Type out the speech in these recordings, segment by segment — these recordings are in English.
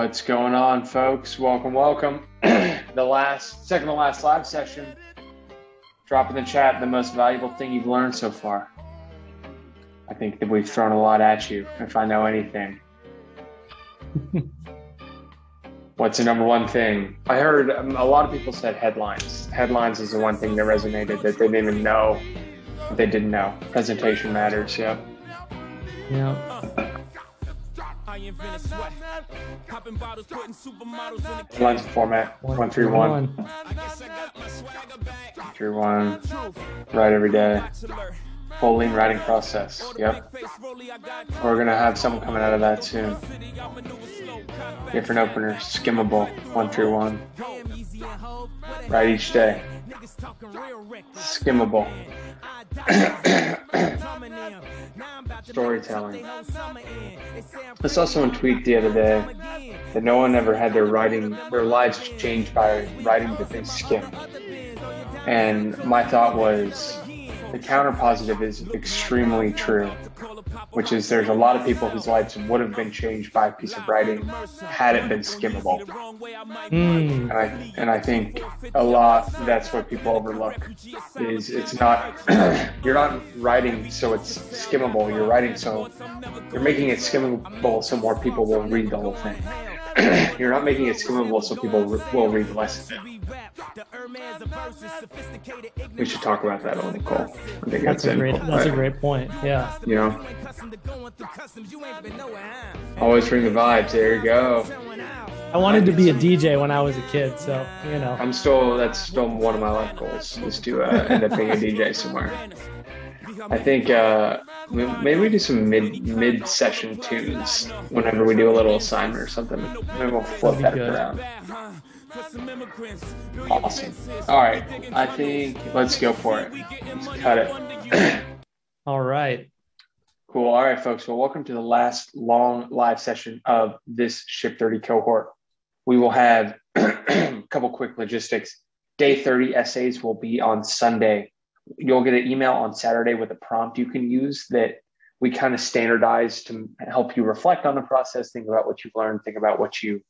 What's going on, folks? Welcome, welcome. the last, second to last live session. Drop in the chat the most valuable thing you've learned so far. I think that we've thrown a lot at you, if I know anything. What's the number one thing? I heard um, a lot of people said headlines. Headlines is the one thing that resonated that they didn't even know. They didn't know. Presentation matters. Yep. Yeah. Headlines format one three one. Three one. Right every day. Full lean writing process. Yep. We're gonna have someone coming out of that soon. Different opener, skimmable, one through one. Right each day. Skimmable. Storytelling. I saw someone tweet the other day that no one ever had their writing, their lives changed by writing that they skimmed. And my thought was, the counter positive is extremely true, which is there's a lot of people whose lives would have been changed by a piece of writing had it been skimmable. Mm. And I and I think a lot that's what people overlook is it's not you're not writing so it's skimmable. You're writing so you're making it skimmable so more people will read the whole thing. you're not making it skimmable so people will read less of it. We should talk about that on the call. I think That's that's, a great. That's a great point. Yeah. You know, always bring the vibes. There you go. I wanted to be a DJ when I was a kid, so you know. I'm still that's still one of my life goals is to uh, end up being a DJ somewhere. I think uh, maybe we do some mid mid session tunes whenever we do a little assignment or something. Maybe we'll flip that good. around. Awesome. All right, I think let's go for it. Let's cut it. All right. Cool. All right, folks. Well, welcome to the last long live session of this Ship 30 cohort. We will have a couple quick logistics. Day 30 essays will be on Sunday. You'll get an email on Saturday with a prompt you can use that we kind of standardize to help you reflect on the process, think about what you've learned, think about what you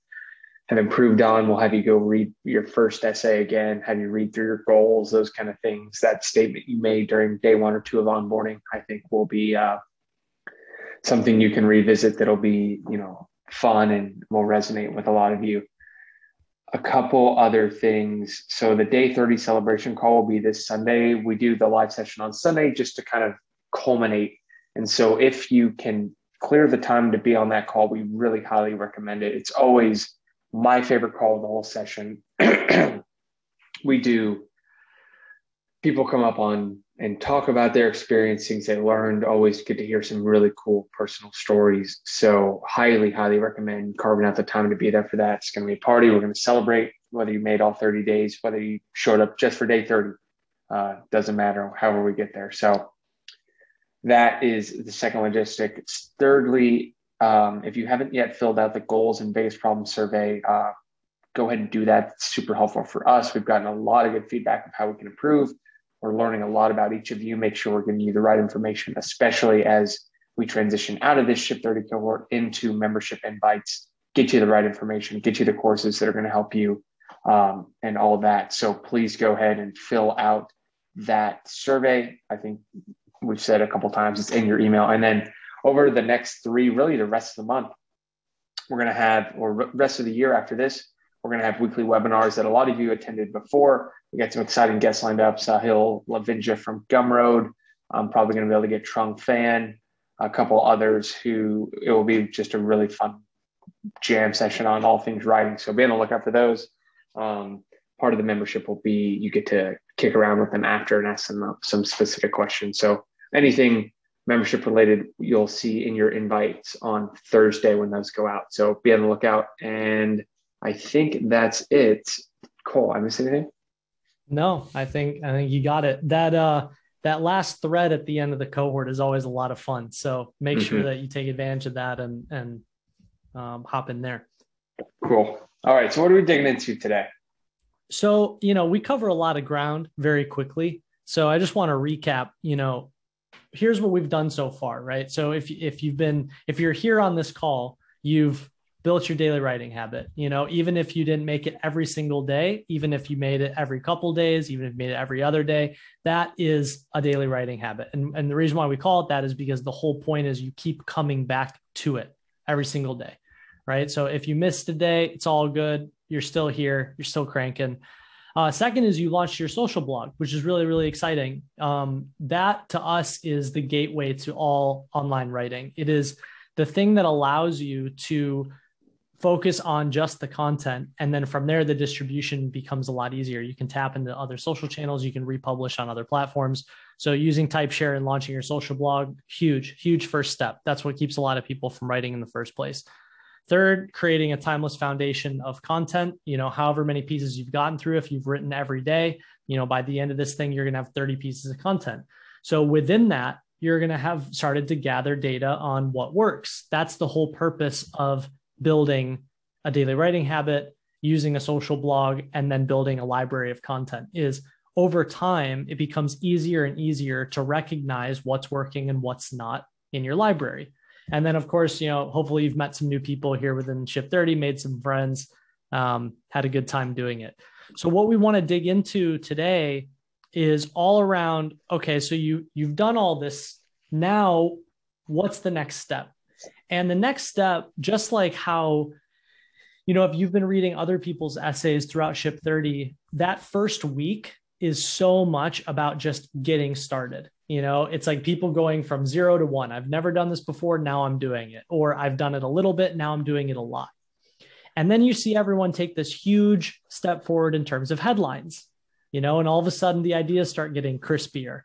have improved on. We'll have you go read your first essay again, have you read through your goals, those kind of things. That statement you made during day one or two of onboarding, I think will be uh, something you can revisit that'll be, you know, fun and will resonate with a lot of you. A couple other things. So the day 30 celebration call will be this Sunday. We do the live session on Sunday just to kind of culminate. And so if you can clear the time to be on that call, we really highly recommend it. It's always my favorite call of the whole session. we do people come up on and talk about their experience, things they learned. Always get to hear some really cool personal stories. So, highly, highly recommend carving out the time to be there for that. It's going to be a party. We're going to celebrate whether you made all 30 days, whether you showed up just for day 30. Uh, doesn't matter however we get there. So, that is the second logistic. Thirdly, um, if you haven't yet filled out the goals and biggest problem survey, uh, go ahead and do that. It's super helpful for us. We've gotten a lot of good feedback of how we can improve. We're learning a lot about each of you. Make sure we're giving you the right information, especially as we transition out of this Ship 30 cohort into membership invites, get you the right information, get you the courses that are going to help you um, and all that. So please go ahead and fill out that survey. I think we've said a couple times it's in your email. And then over the next three, really the rest of the month, we're going to have, or rest of the year after this, we're going to have weekly webinars that a lot of you attended before. We got some exciting guests lined up. Sahil Lavingia from Gumroad. I'm probably going to be able to get Trung Phan, a couple others who it will be just a really fun jam session on all things writing. So be on the lookout for those. Um, part of the membership will be you get to kick around with them after and ask them some specific questions. So anything membership related, you'll see in your invites on Thursday when those go out. So be on the lookout. And I think that's it. Cole, I miss anything? No, I think I think you got it. That uh that last thread at the end of the cohort is always a lot of fun. So make sure Mhm. that you take advantage of that and and um, hop in there. Cool. All right. So what are we digging into today? So, you know, we cover a lot of ground very quickly. So I just want to recap, you know, here's what we've done so far, right? So if if you've been if you're here on this call, you've built your daily writing habit. You know, even if you didn't make it every single day, even if you made it every couple days, even if you made it every other day, that is a daily writing habit. And, and the reason why we call it that is because the whole point is you keep coming back to it every single day. Right. So if you missed a day, it's all good. You're still here. You're still cranking. Uh, second is you launched your social blog, which is really, really exciting. Um, that to us is the gateway to all online writing. It is the thing that allows you to focus on just the content and then from there the distribution becomes a lot easier. You can tap into other social channels you can republish on other platforms. So using typeshare and launching your social blog huge huge first step. That's what keeps a lot of people from writing in the first place. Third creating a timeless foundation of content. You know however many pieces you've gotten through if you've written every day you know by the end of this thing you're going to have 30 pieces of content. So within that you're going to have started to gather data on what works. That's the whole purpose of building a daily writing habit, using a social blog, and then building a library of content is over time, it becomes easier and easier to recognize what's working and what's not in your library. And then, of course, you know, hopefully you've met some new people here within Ship 30, made some friends, um, had a good time doing it. So, what we want to dig into today is all around okay, so you you've done all this. Now, what's the next step? And the next step, just like how, you know, if you've been reading other people's essays throughout Ship 30, that first week is so much about just getting started. You know, it's like people going from zero to one. I've never done this before. Now I'm doing it. Or I've done it a little bit. Now I'm doing it a lot. And then you see everyone take this huge step forward in terms of headlines, you know, and all of a sudden the ideas start getting crispier.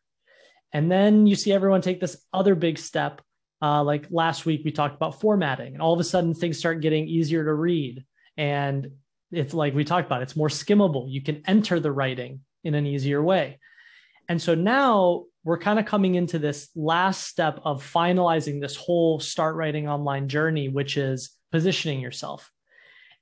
And then you see everyone take this other big step uh, like last week, we talked about formatting, and all of a sudden things start getting easier to read. And it's like we talked about, it's more skimmable. You can enter the writing in an easier way. And so now we're kind of coming into this last step of finalizing this whole start writing online journey, which is positioning yourself.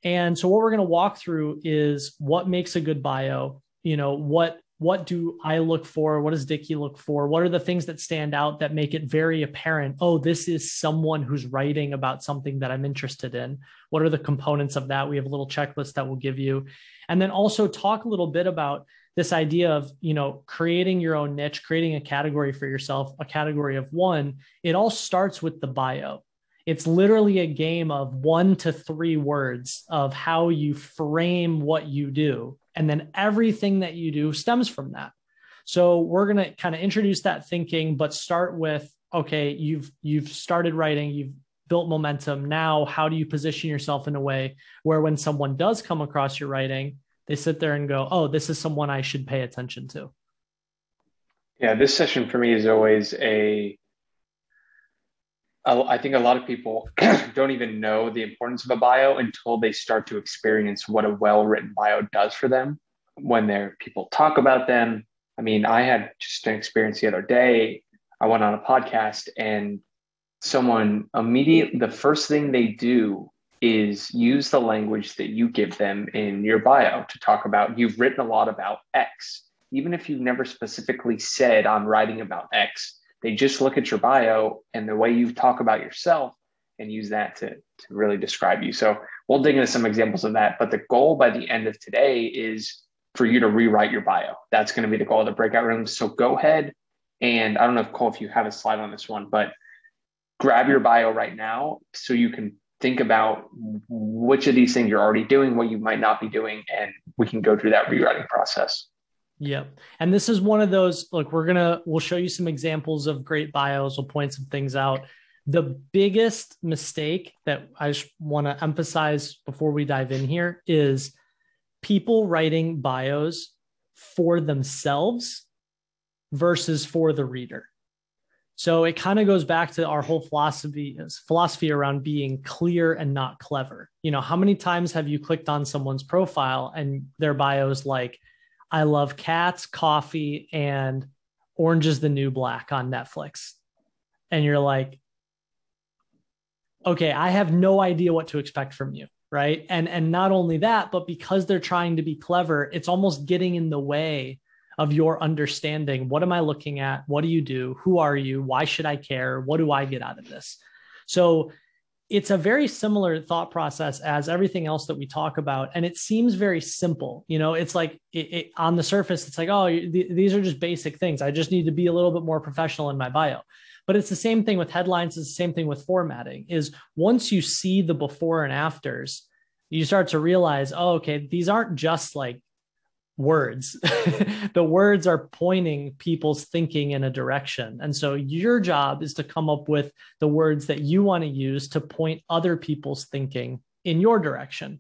And so what we're going to walk through is what makes a good bio, you know, what what do I look for? What does Dickie look for? What are the things that stand out that make it very apparent? Oh, this is someone who's writing about something that I'm interested in. What are the components of that? We have a little checklist that we'll give you. And then also talk a little bit about this idea of, you know, creating your own niche, creating a category for yourself, a category of one. It all starts with the bio. It's literally a game of one to three words of how you frame what you do and then everything that you do stems from that. So we're going to kind of introduce that thinking, but start with okay, you've you've started writing, you've built momentum. Now, how do you position yourself in a way where when someone does come across your writing, they sit there and go, "Oh, this is someone I should pay attention to." Yeah, this session for me is always a I think a lot of people don't even know the importance of a bio until they start to experience what a well written bio does for them when there people talk about them. I mean, I had just an experience the other day. I went on a podcast and someone immediately, the first thing they do is use the language that you give them in your bio to talk about. You've written a lot about X, even if you've never specifically said, I'm writing about X they just look at your bio and the way you talk about yourself and use that to, to really describe you. So we'll dig into some examples of that. But the goal by the end of today is for you to rewrite your bio. That's going to be the goal of the breakout rooms. So go ahead and I don't know if Cole, if you have a slide on this one, but grab your bio right now so you can think about which of these things you're already doing, what you might not be doing, and we can go through that rewriting process. Yep. And this is one of those, look, we're going to, we'll show you some examples of great bios. We'll point some things out. The biggest mistake that I want to emphasize before we dive in here is people writing bios for themselves versus for the reader. So it kind of goes back to our whole philosophy philosophy around being clear and not clever. You know, how many times have you clicked on someone's profile and their bio is like, I love cats, coffee, and Orange is the New Black on Netflix. And you're like, okay, I have no idea what to expect from you. Right. And and not only that, but because they're trying to be clever, it's almost getting in the way of your understanding. What am I looking at? What do you do? Who are you? Why should I care? What do I get out of this? So it's a very similar thought process as everything else that we talk about and it seems very simple you know? It's like it, it, on the surface it's like oh th- these are just basic things. I just need to be a little bit more professional in my bio. But it's the same thing with headlines it's the same thing with formatting is once you see the before and afters you start to realize oh okay these aren't just like words. the words are pointing people's thinking in a direction. And so your job is to come up with the words that you want to use to point other people's thinking in your direction.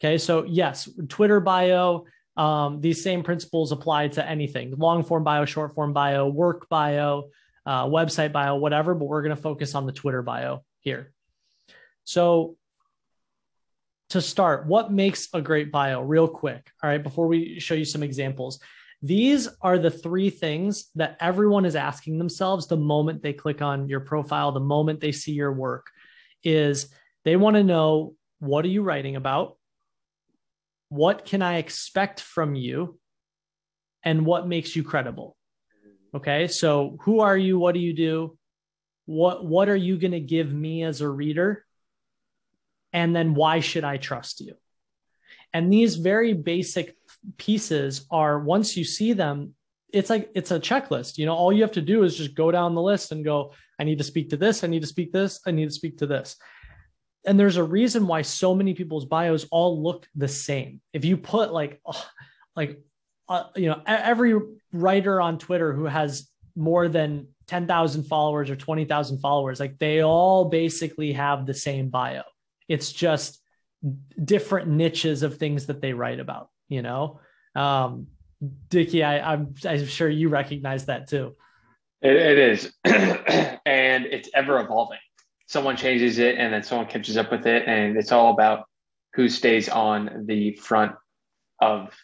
Okay. So, yes, Twitter bio, um, these same principles apply to anything long form bio, short form bio, work bio, uh, website bio, whatever, but we're going to focus on the Twitter bio here. So, to start, what makes a great bio, real quick? All right, before we show you some examples. These are the three things that everyone is asking themselves the moment they click on your profile, the moment they see your work is they want to know what are you writing about? What can I expect from you? And what makes you credible? Okay? So, who are you? What do you do? What what are you going to give me as a reader? And then why should I trust you? And these very basic pieces are once you see them, it's like it's a checklist. You know, all you have to do is just go down the list and go, I need to speak to this, I need to speak this, I need to speak to this. And there's a reason why so many people's bios all look the same. If you put like, like, uh, you know, every writer on Twitter who has more than 10,000 followers or 20,000 followers, like they all basically have the same bio. It's just different niches of things that they write about, you know? Um, Dickie, I, I'm, I'm sure you recognize that too. it, it is. and it's ever evolving. Someone changes it and then someone catches up with it. And it's all about who stays on the front of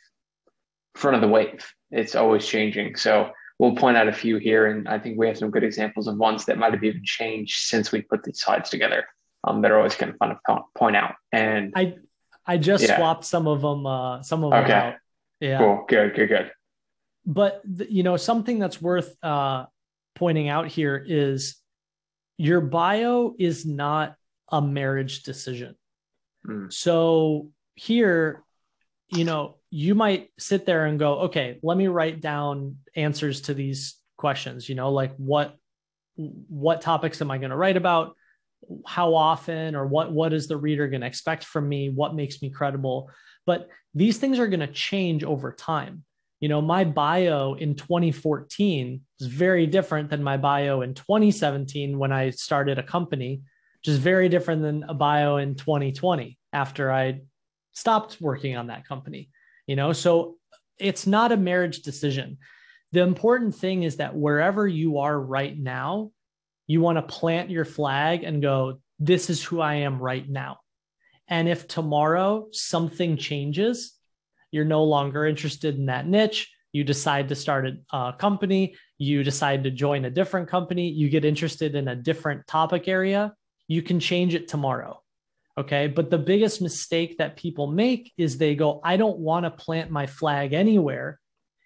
front of the wave. It's always changing. So we'll point out a few here. And I think we have some good examples of ones that might have even changed since we put these slides together um, that are always kind of fun to point out. And I I just yeah. swapped some of them uh, some of them okay. out. Yeah. Cool. Good. Good. Good. But you know something that's worth uh, pointing out here is your bio is not a marriage decision. Mm. So here, you know, you might sit there and go, okay, let me write down answers to these questions. You know, like what what topics am I going to write about? How often or what what is the reader going to expect from me? What makes me credible? But these things are going to change over time. You know my bio in 2014 is very different than my bio in 2017 when i started a company which is very different than a bio in 2020 after i stopped working on that company you know? So it's not a marriage decision. The important thing is that wherever you are right now you want to plant your flag and go, this is who I am right now. And if tomorrow something changes, you're no longer interested in that niche, you decide to start a, company, you decide to join a different company, you get interested in a different topic area, you can change it tomorrow. Okay. But the biggest mistake that people make is they go, I don't want to plant my flag anywhere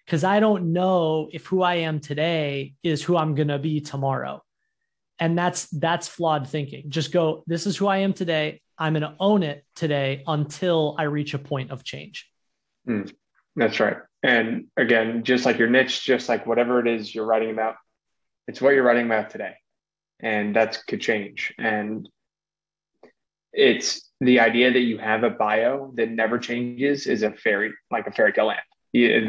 because I don't know if who I am today is who I'm going to be tomorrow and that's that's flawed thinking. Just go this is who i am today. I'm going to own it today until i reach a point of change. Mm, that's right. And again just like your niche just like whatever it is you're writing about it's what you're writing about today. And that could change. And it's the idea that you have a bio that never changes is a fairy like a fairy tale land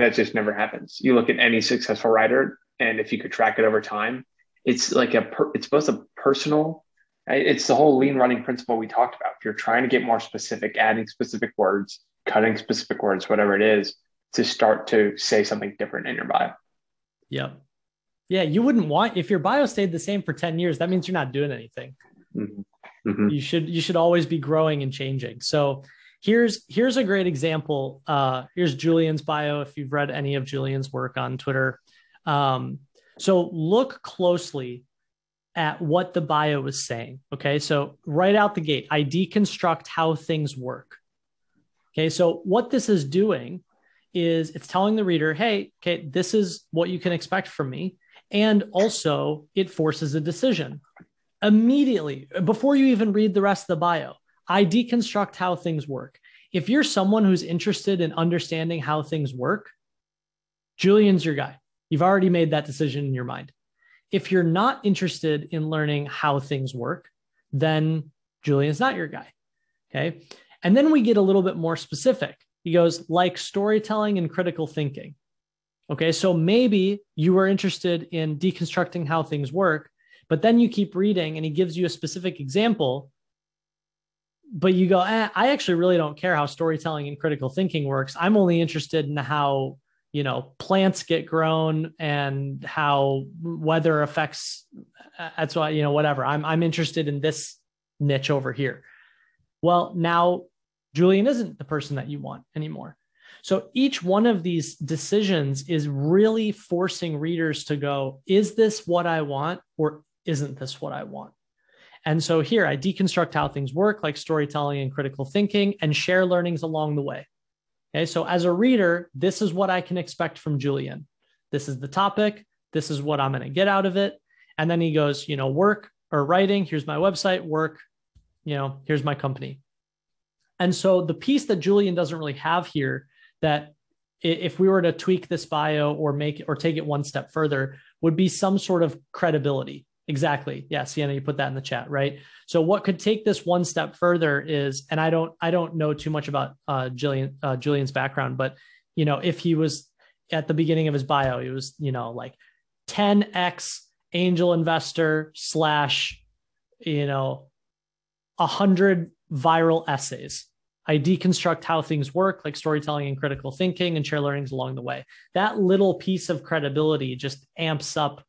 that just never happens. You look at any successful writer and if you could track it over time it's like a per, it's both a personal it's the whole lean running principle we talked about. If you're trying to get more specific adding specific words cutting specific words whatever it is to start to say something different in your bio. Yep. Yeah you wouldn't want if your bio stayed the same for 10 years that means you're not doing anything. Mm-hmm. Mm-hmm. you should you should always be growing and changing. So here's here's a great example. Uh here's julian's bio if you've read any of julian's work on twitter. Um so look closely at what the bio is saying. Okay. So right out the gate, I deconstruct how things work. Okay. So what this is doing is it's telling the reader, hey, okay, this is what you can expect from me. And also it forces a decision. immediately before you even read the rest of the bio. I deconstruct how things work. If you're someone who's interested in understanding how things work, Julian's your guy. You've already made that decision in your mind. If you're not interested in learning how things work, then Julian's not your guy. Okay. And then we get a little bit more specific. He goes, like storytelling and critical thinking. Okay. So maybe you were interested in deconstructing how things work, but then you keep reading and he gives you a specific example. But you go, eh, I actually really don't care how storytelling and critical thinking works. I'm only interested in how you know plants get grown and how weather affects uh, that's why you know whatever. I'm i'm interested in this niche over here. Well now julian isn't the person that you want anymore. So each one of these decisions is really forcing readers to go is this what i want or isn't this what i want? And so here i deconstruct how things work like storytelling and critical thinking and share learnings along the way Okay, so as a reader, this is what I can expect from Julian. This is the topic. This is what I'm going to get out of it. And then he goes, you know, work or writing. Here's my website, work, you know, here's my company. And so the piece that Julian doesn't really have here that if we were to tweak this bio or make or take it one step further would be some sort of credibility. Exactly. Yeah, Sienna, you put that in the chat, right? So what could take this one step further is, and I don't, I don't know too much about uh, Julian, uh, Julian's background, but you know, if he was at the beginning of his bio, he was, you know, like 10x angel investor slash, you know, a hundred viral essays. I deconstruct how things work, like storytelling and critical thinking, and share learnings along the way. That little piece of credibility just amps up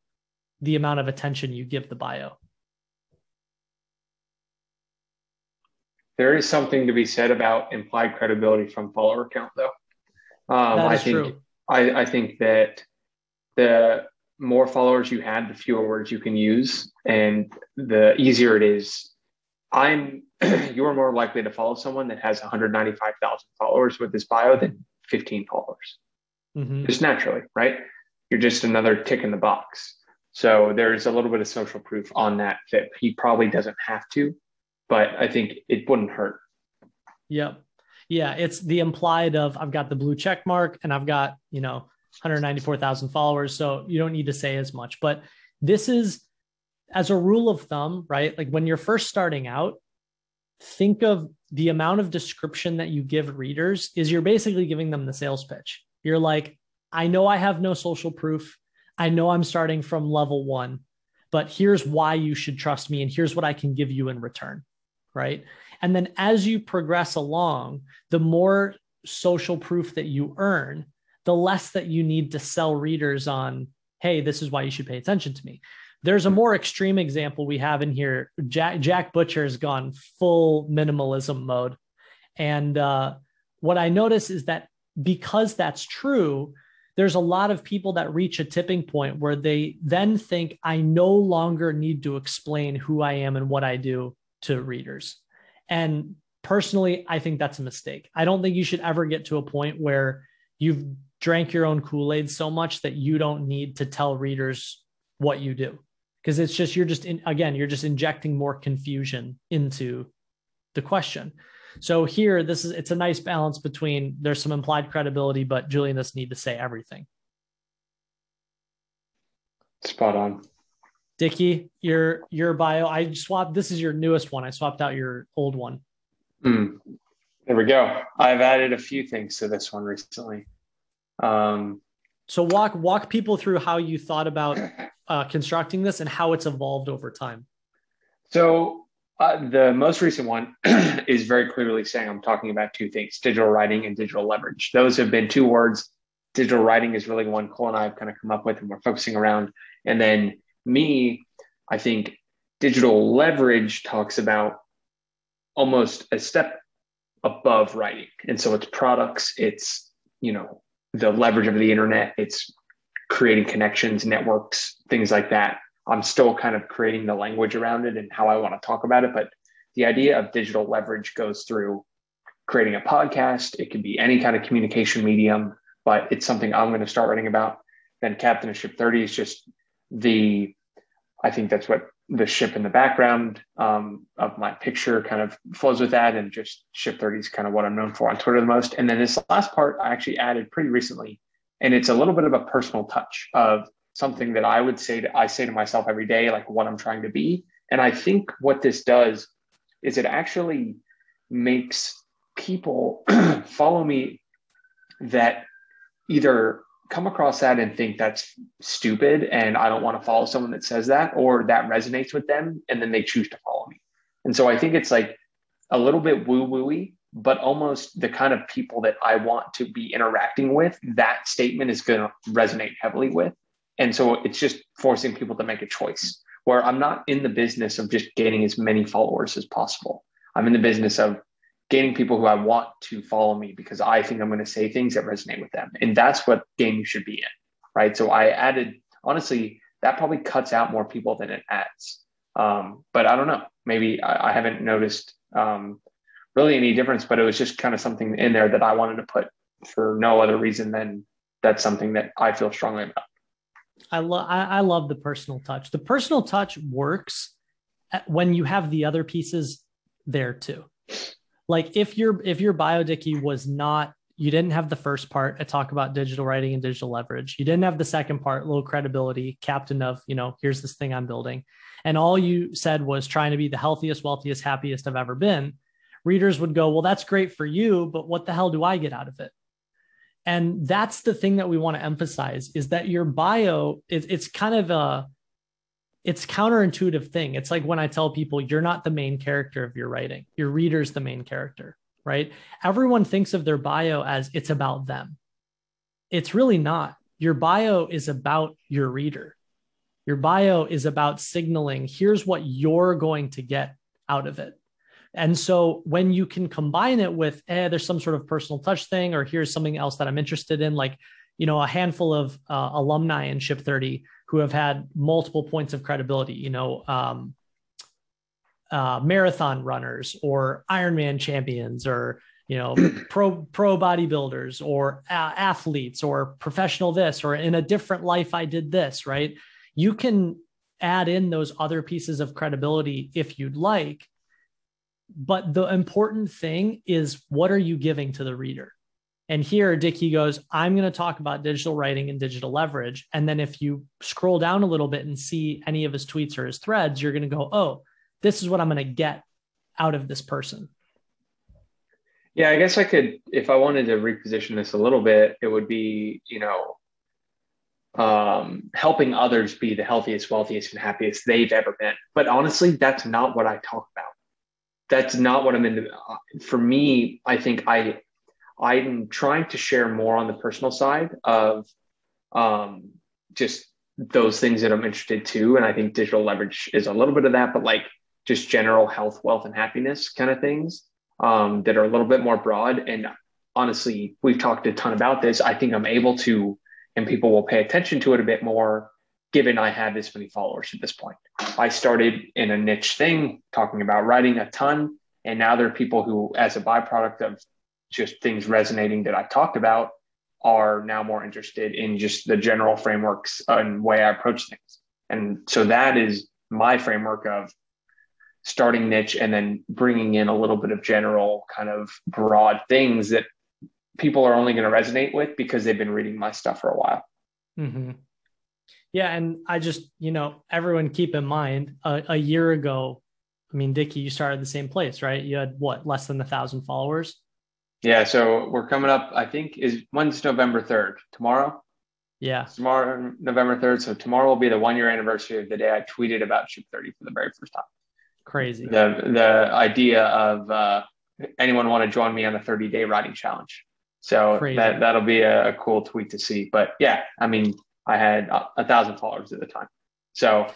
the amount of attention you give the bio. There is something to be said about implied credibility from follower count, though. Um, I think. I, I think that the more followers you had, the fewer words you can use, and the easier it is. I'm you are more likely to follow someone that has 195,000 followers with this bio than 15 followers. Mm-hmm. Just naturally, right? You're just another tick in the box. So there's a little bit of social proof on that that he probably doesn't have to, but I think it wouldn't hurt. Yep. Yeah, it's the implied of I've got the blue check mark and I've got, you know, 194,000 followers, so you don't need to say as much, but this is as a rule of thumb, right? Like when you're first starting out, think of the amount of description that you give readers is you're basically giving them the sales pitch. You're like, I know I have no social proof. I know I'm starting from level one, but here's why you should trust me. And here's what I can give you in return. Right. And then as you progress along, the more social proof that you earn, the less that you need to sell readers on, hey, this is why you should pay attention to me. There's a more extreme example we have in here. Jack, Jack Butcher has gone full minimalism mode. And uh, what I notice is that because that's true, there's a lot of people that reach a tipping point where they then think, I no longer need to explain who I am and what I do to readers. And personally, I think that's a mistake. I don't think you should ever get to a point where you've drank your own Kool Aid so much that you don't need to tell readers what you do. Because it's just, you're just, in, again, you're just injecting more confusion into the question. So here, this is it's a nice balance between there's some implied credibility, but Julian doesn't need to say everything. Spot on. Dickie, your your bio. I swapped. This is your newest one. I swapped out your old one. Mm. There we go. I've added a few things to this one recently. Um, so walk walk people through how you thought about uh, constructing this and how it's evolved over time. So uh, the most recent one is very clearly saying I'm talking about two things digital writing and digital leverage. Those have been two words. Digital writing is really one Cole and I have kind of come up with and we're focusing around. And then me, I think digital leverage talks about almost a step above writing. And so it's products, it's, you know, the leverage of the internet, it's creating connections, networks, things like that. I'm still kind of creating the language around it and how I want to talk about it. But the idea of digital leverage goes through creating a podcast. It can be any kind of communication medium, but it's something I'm going to start writing about. Then Captain of Ship 30 is just the, I think that's what the ship in the background um, of my picture kind of flows with that, and just ship 30 is kind of what I'm known for on Twitter the most. And then this last part I actually added pretty recently, and it's a little bit of a personal touch of something that I would say to I say to myself every day, like what I'm trying to be. And I think what this does is it actually makes people follow me that either come across that and think that's stupid and I don't want to follow someone that says that, or that resonates with them and then they choose to follow me. And so I think it's like a little bit woo wooey, but almost the kind of people that I want to be interacting with, that statement is going to resonate heavily with. And so it's just forcing people to make a choice where I'm not in the business of just gaining as many followers as possible. I'm in the business of gaining people who I want to follow me because I think I'm going to say things that resonate with them. And that's what game you should be in. Right. So I added, honestly, that probably cuts out more people than it adds. Um, but I don't know. Maybe I, I haven't noticed um, really any difference, but it was just kind of something in there that I wanted to put for no other reason than that's something that I feel strongly about. I love I, I love the personal touch. The personal touch works eh, when you have the other pieces there too. Like if your if your bio Dickie was not you didn't have the first part a talk about digital writing and digital leverage. You didn't have the second part little credibility captain of you know here's this thing i'm building. And all you said was trying to be the healthiest wealthiest happiest i've ever been. Readers would go well that's great for you but what the hell do i get out of it and that's the thing that we want to emphasize is that your bio it, it's kind of a it's counterintuitive thing. It's like when I tell people you're not the main character of your writing. Your reader's the main character, right? Everyone thinks of their bio as it's about them. It's really not. Your bio is about your reader. Your bio is about signaling here's what you're going to get out of it. And so when you can combine it with, eh, there's some sort of personal touch thing, or here's something else that I'm interested in, like, you know, a handful of uh, alumni in Ship 30 who have had multiple points of credibility, you know, um, uh, marathon runners or Ironman champions or, you know, pro, pro bodybuilders or uh, athletes or professional this, or in a different life, I did this, right? You can add in those other pieces of credibility if you'd like. But the important thing is what are you giving to the reader? And here, Dickie goes, I'm going to talk about digital writing and digital leverage. And then if you scroll down a little bit and see any of his tweets or his threads, you're going to go, oh, this is what I'm going to get out of this person. Yeah, I guess I could, if I wanted to reposition this a little bit, it would be, you know, um, helping others be the healthiest, wealthiest, and happiest they've ever been. But honestly, that's not what I talk about. That's not what I'm into. For me, I think I I'm trying to share more on the personal side of um, just those things that I'm interested to. And I think digital leverage is a little bit of that, but like just general health, wealth, and happiness kind of things um, that are a little bit more broad. And honestly, we've talked a ton about this. I think I'm able to, and people will pay attention to it a bit more given I have this many followers at this point. I started in a niche thing talking about writing a ton. And now there are people who, as a byproduct of just things resonating that I talked about are now more interested in just the general frameworks and way I approach things. And so that is my framework of starting niche and then bringing in a little bit of general kind of broad things that people are only going to resonate with because they've been reading my stuff for a while. Mm-hmm. Yeah. And I just, you know, everyone keep in mind a, a year ago, I mean, Dickie, you started the same place, right? You had what, less than a thousand followers? Yeah, so we're coming up. I think is when's November third? Tomorrow. Yeah, tomorrow, November third. So tomorrow will be the one year anniversary of the day I tweeted about Ship Thirty for the very first time. Crazy. The the idea of uh, anyone want to join me on a thirty day writing challenge. So Crazy. that that'll be a, a, cool tweet to see. But yeah, I mean, I had a, thousand followers at the time. So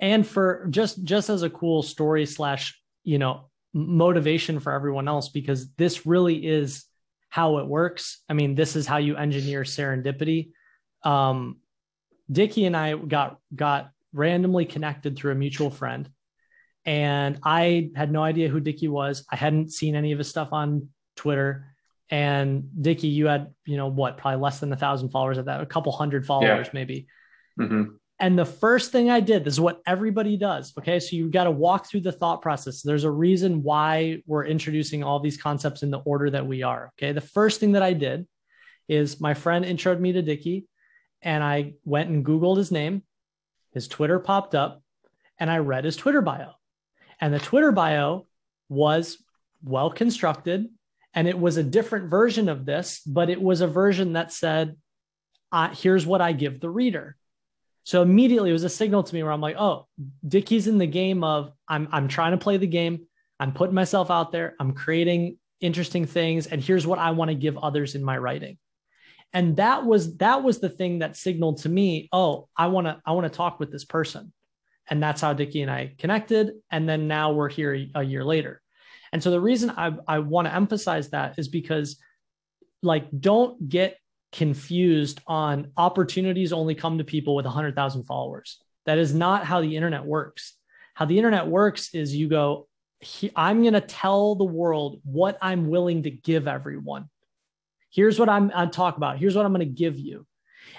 and for just just as a cool story slash you know motivation for everyone else because this really is how it works. I mean, this is how you engineer serendipity. Um, Dickie and I got got randomly connected through a mutual friend, and I had no idea who Dickie was. I hadn't seen any of his stuff on Twitter. And Dickie, you had you know what, probably less than a thousand followers at that, a couple hundred followers yeah. maybe. Mm-hmm. And the first thing I did, this is what everybody does. Okay. So you've got to walk through the thought process. There's a reason why we're introducing all these concepts in the order that we are. Okay. The first thing that I did is my friend introed me to Dickie and I went and Googled his name. His Twitter popped up and I read his Twitter bio. And the Twitter bio was well constructed and it was a different version of this, but it was a version that said, uh, here's what I give the reader. So immediately it was a signal to me where I'm like, oh, Dickie's in the game of I'm I'm trying to play the game. I'm putting myself out there. I'm creating interesting things. And here's what I want to give others in my writing. And that was that was the thing that signaled to me, oh, I want to I want to talk with this person. And that's how Dickie and I connected. And then now we're here a year later. And so the reason I, I want to emphasize that is because like don't get confused on opportunities only come to people with 100,000 followers. That is not how the internet works. How the internet works is you go, I'm going to tell the world what I'm willing to give everyone. Here's what I'm I talk about. Here's what I'm going to give you.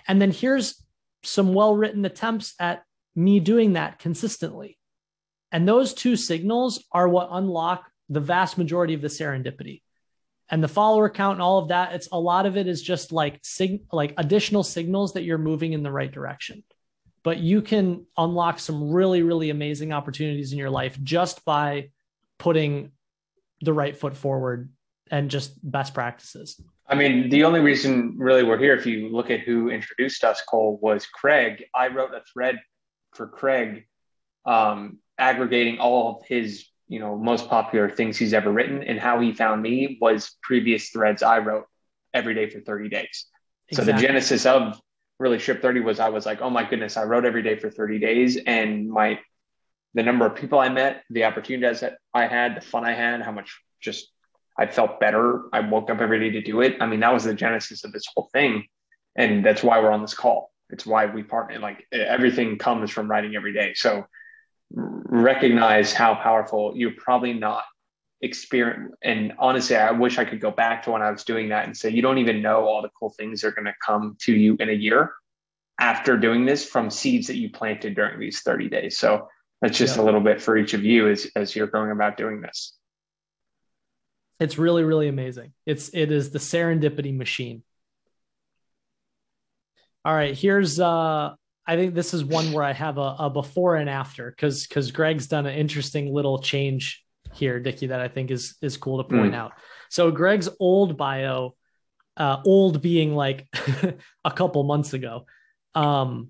And then here's some well-written attempts at me doing that consistently. And those two signals are what unlock the vast majority of the serendipity. And the follower count and all of that it's a lot of it is just like sig- like additional signals that you're moving in the right direction. But you can unlock some really really amazing opportunities in your life just by putting the right foot forward and just best practices. I mean the only reason really we're here if you look at who introduced us cole was craig. I wrote a thread for craig um, aggregating all of his you know most popular things he's ever written and how he found me was previous threads i wrote every day for 30 days. Exactly. so the genesis of really ship 30 was i was like oh my goodness i wrote every day for 30 days and my the number of people i met the opportunities that i had the fun i had how much just i felt better i woke up every day to do it. I mean that was the genesis of this whole thing and that's why we're on this call. It's why we partner like everything comes from writing every day. So recognize how powerful you're probably not experience and honestly i wish i could go back to when i was doing that and say you don't even know all the cool things that are going to come to you in a year after doing this from seeds that you planted during these 30 days. So that's just yeah. a little bit for each of you as, as you're going about doing this. It's really really amazing. It's it is the serendipity machine. All right here's uh I think this is one where I have a, a before and after because because Greg's done an interesting little change here, Dickie, that I think is is cool to point mm. out. So Greg's old bio, uh, old being like a couple months ago, um,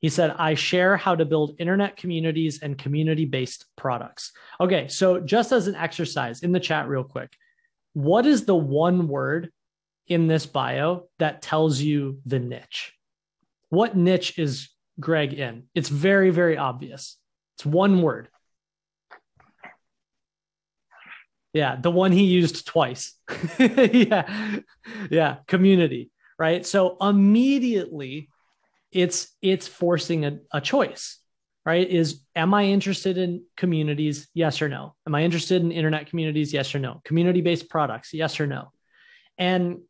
he said, "I share how to build internet communities and community based products." Okay, so just as an exercise in the chat, real quick, what is the one word in this bio that tells you the niche? What niche is Greg in? It's very, very obvious. It's one word. Yeah, the one he used twice. yeah. Yeah, community, right? So immediately it's it's forcing a, a choice, right? Is am I interested in communities? Yes or no? Am I interested in internet communities? Yes or no? Community-based products? Yes or no? And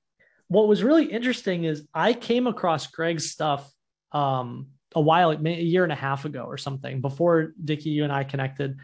what was really interesting is I came across Greg's stuff um, a while, a year and a half ago or something, before Dickie, you and I connected.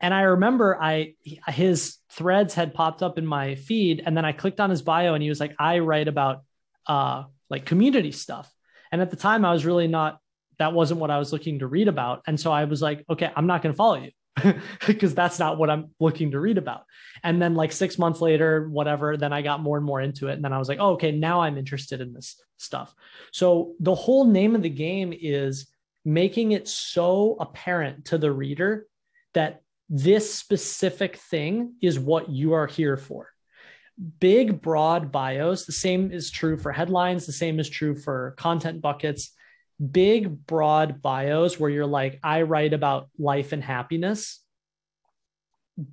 And I remember I his threads had popped up in my feed, and then I clicked on his bio, and he was like, "I write about uh, like community stuff." And at the time, I was really not. That wasn't what I was looking to read about, and so I was like, "Okay, I'm not going to follow you." because that's not what I'm looking to read about. And then like six months later, whatever, then I got more and more into it. And then I was like, oh, okay, now I'm interested in this stuff. So the whole name of the game is making it so apparent to the reader that this specific thing is what you are here for. Big, broad bios, the same is true for headlines, the same is true for content buckets big, broad bios where you're like, I write about life and happiness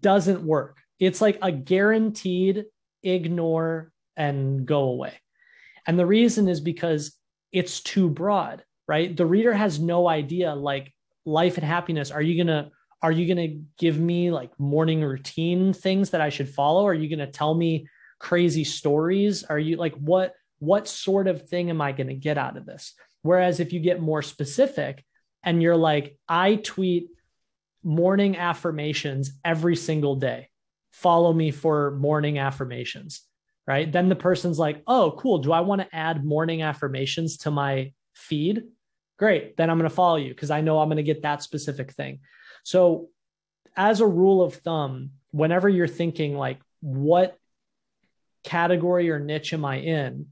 doesn't work. It's like a guaranteed ignore and go away. And the reason is because it's too broad, right? The reader has no idea like life and happiness. Are you going to are you going to give me like morning routine things that I should follow? Are you going to tell me crazy stories? Are you like what what sort of thing am I going to get out of this? Whereas if you get more specific, and you're like, I tweet morning affirmations every single day. Follow me for morning affirmations, right? Then the person's like, oh, cool. Do I want to add morning affirmations to my feed? Great. Then I'm going to follow you because I know I'm going to get that specific thing. So, as a rule of thumb, whenever you're thinking like, what category or niche am I in?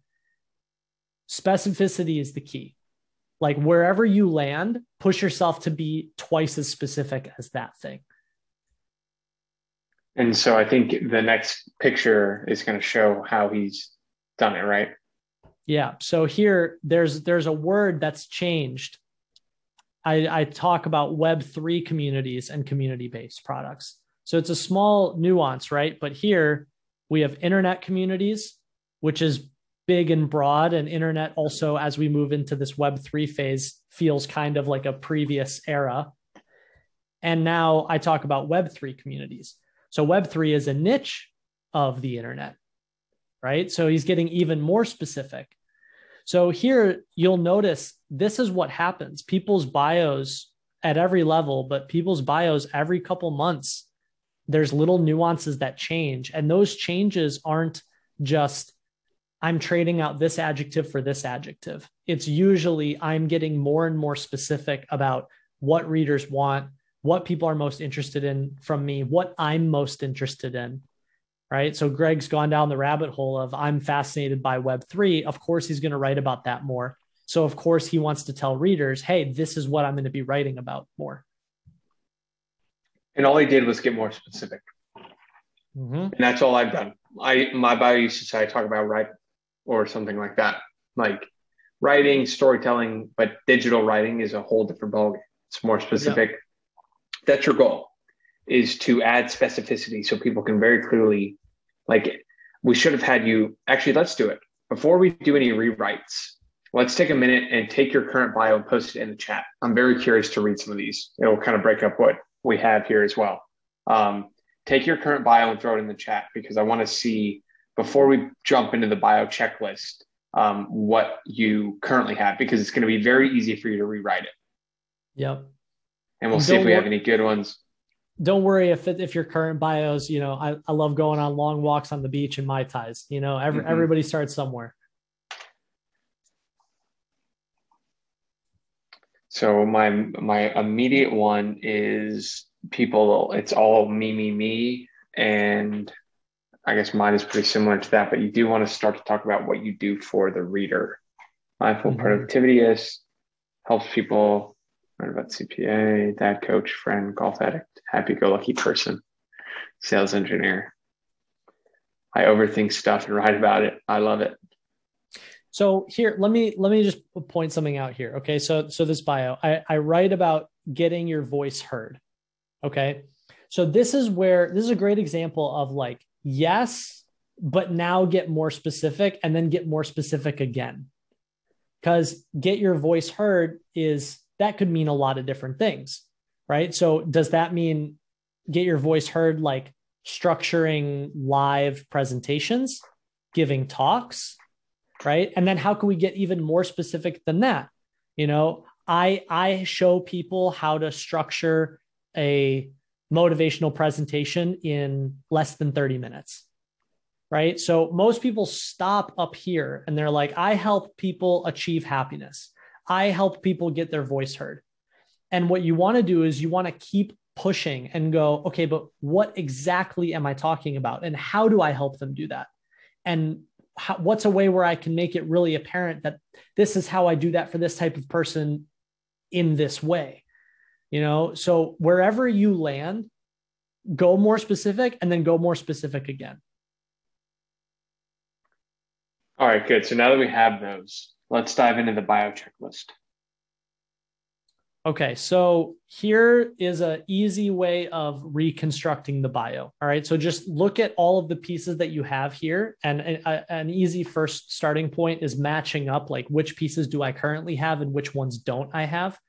Specificity is the key. Like wherever you land, push yourself to be twice as specific as that thing. And so I think the next picture is going to show how he's done it, right? Yeah. So here there's there's a word that's changed. I, I talk about web three communities and community-based products. So it's a small nuance, right? But here we have internet communities, which is big and broad. And internet also, as we move into this Web3 phase, feels kind of like a previous era. And now I talk about Web3 communities. So Web3 is a niche of the internet, right? So he's getting even more specific. So here you'll notice this is what happens. People's bios at every level, but people's bios every couple months there's little nuances that change. And those changes aren't just, I'm trading out this adjective for this adjective. It's usually I'm getting more and more specific about what readers want, what people are most interested in from me, what I'm most interested in. Right. So Greg's gone down the rabbit hole of I'm fascinated by Web3. Of course, he's going to write about that more. So, of course, he wants to tell readers, hey, this is what I'm going to be writing about more. And all he did was get more specific. Mm-hmm. And that's all I've done. I my bio used to say I talk about write or something like that. Like writing, storytelling, but digital writing is a whole different ballgame. It's more specific. Yeah. That's your goal is to add specificity so people can very clearly like we should have had you actually let's do it before we do any rewrites let's take a minute and take your current bio and post it in the chat i'm very curious to read some of these it'll kind of break up what we have here as well. Um, take your current bio and throw it in the chat because I want to see before we jump into the bio checklist um, what you currently have because it's going to be very easy for you to rewrite it. Yep. And we'll see if we have any good ones. Don't worry if it, if your current bios, you know, I, I love going on long walks on the beach in mai tais. You know, every, mm-hmm. everybody starts somewhere. So my my immediate one is people. It's all me me me, and I guess mine is pretty similar to that. But you do want to start to talk about what you do for the reader. Mindful mm-hmm. productivityist helps people learn about CPA, dad coach, friend, golf addict, happy-go-lucky person, sales engineer. I overthink stuff and write about it. I love it. So here, let me let me just point something out here. Okay, so so this bio, I, I write about getting your voice heard. Okay, so this is where this is a great example of like yes, but now get more specific and then get more specific again. Because get your voice heard is that could mean a lot of different things, right? So does that mean get your voice heard like structuring live presentations, giving talks? right and then how can we get even more specific than that you know i i show people how to structure a motivational presentation in less than 30 minutes right? So most people stop up here and they're like i help people achieve happiness. I help people get their voice heard. And what you want to do is you want to keep pushing and go okay but what exactly am i talking about? And how do i help them do that? And how, what's a way where I can make it really apparent that this is how I do that for this type of person in this way? You know, so wherever you land, go more specific and then go more specific again. All right, good. So now that we have those, let's dive into the bio checklist. Okay, so here is an easy way of reconstructing the bio. All right, so just look at all of the pieces that you have here, and a, uh, an easy first starting point is matching up like which pieces do I currently have and which ones don't I have.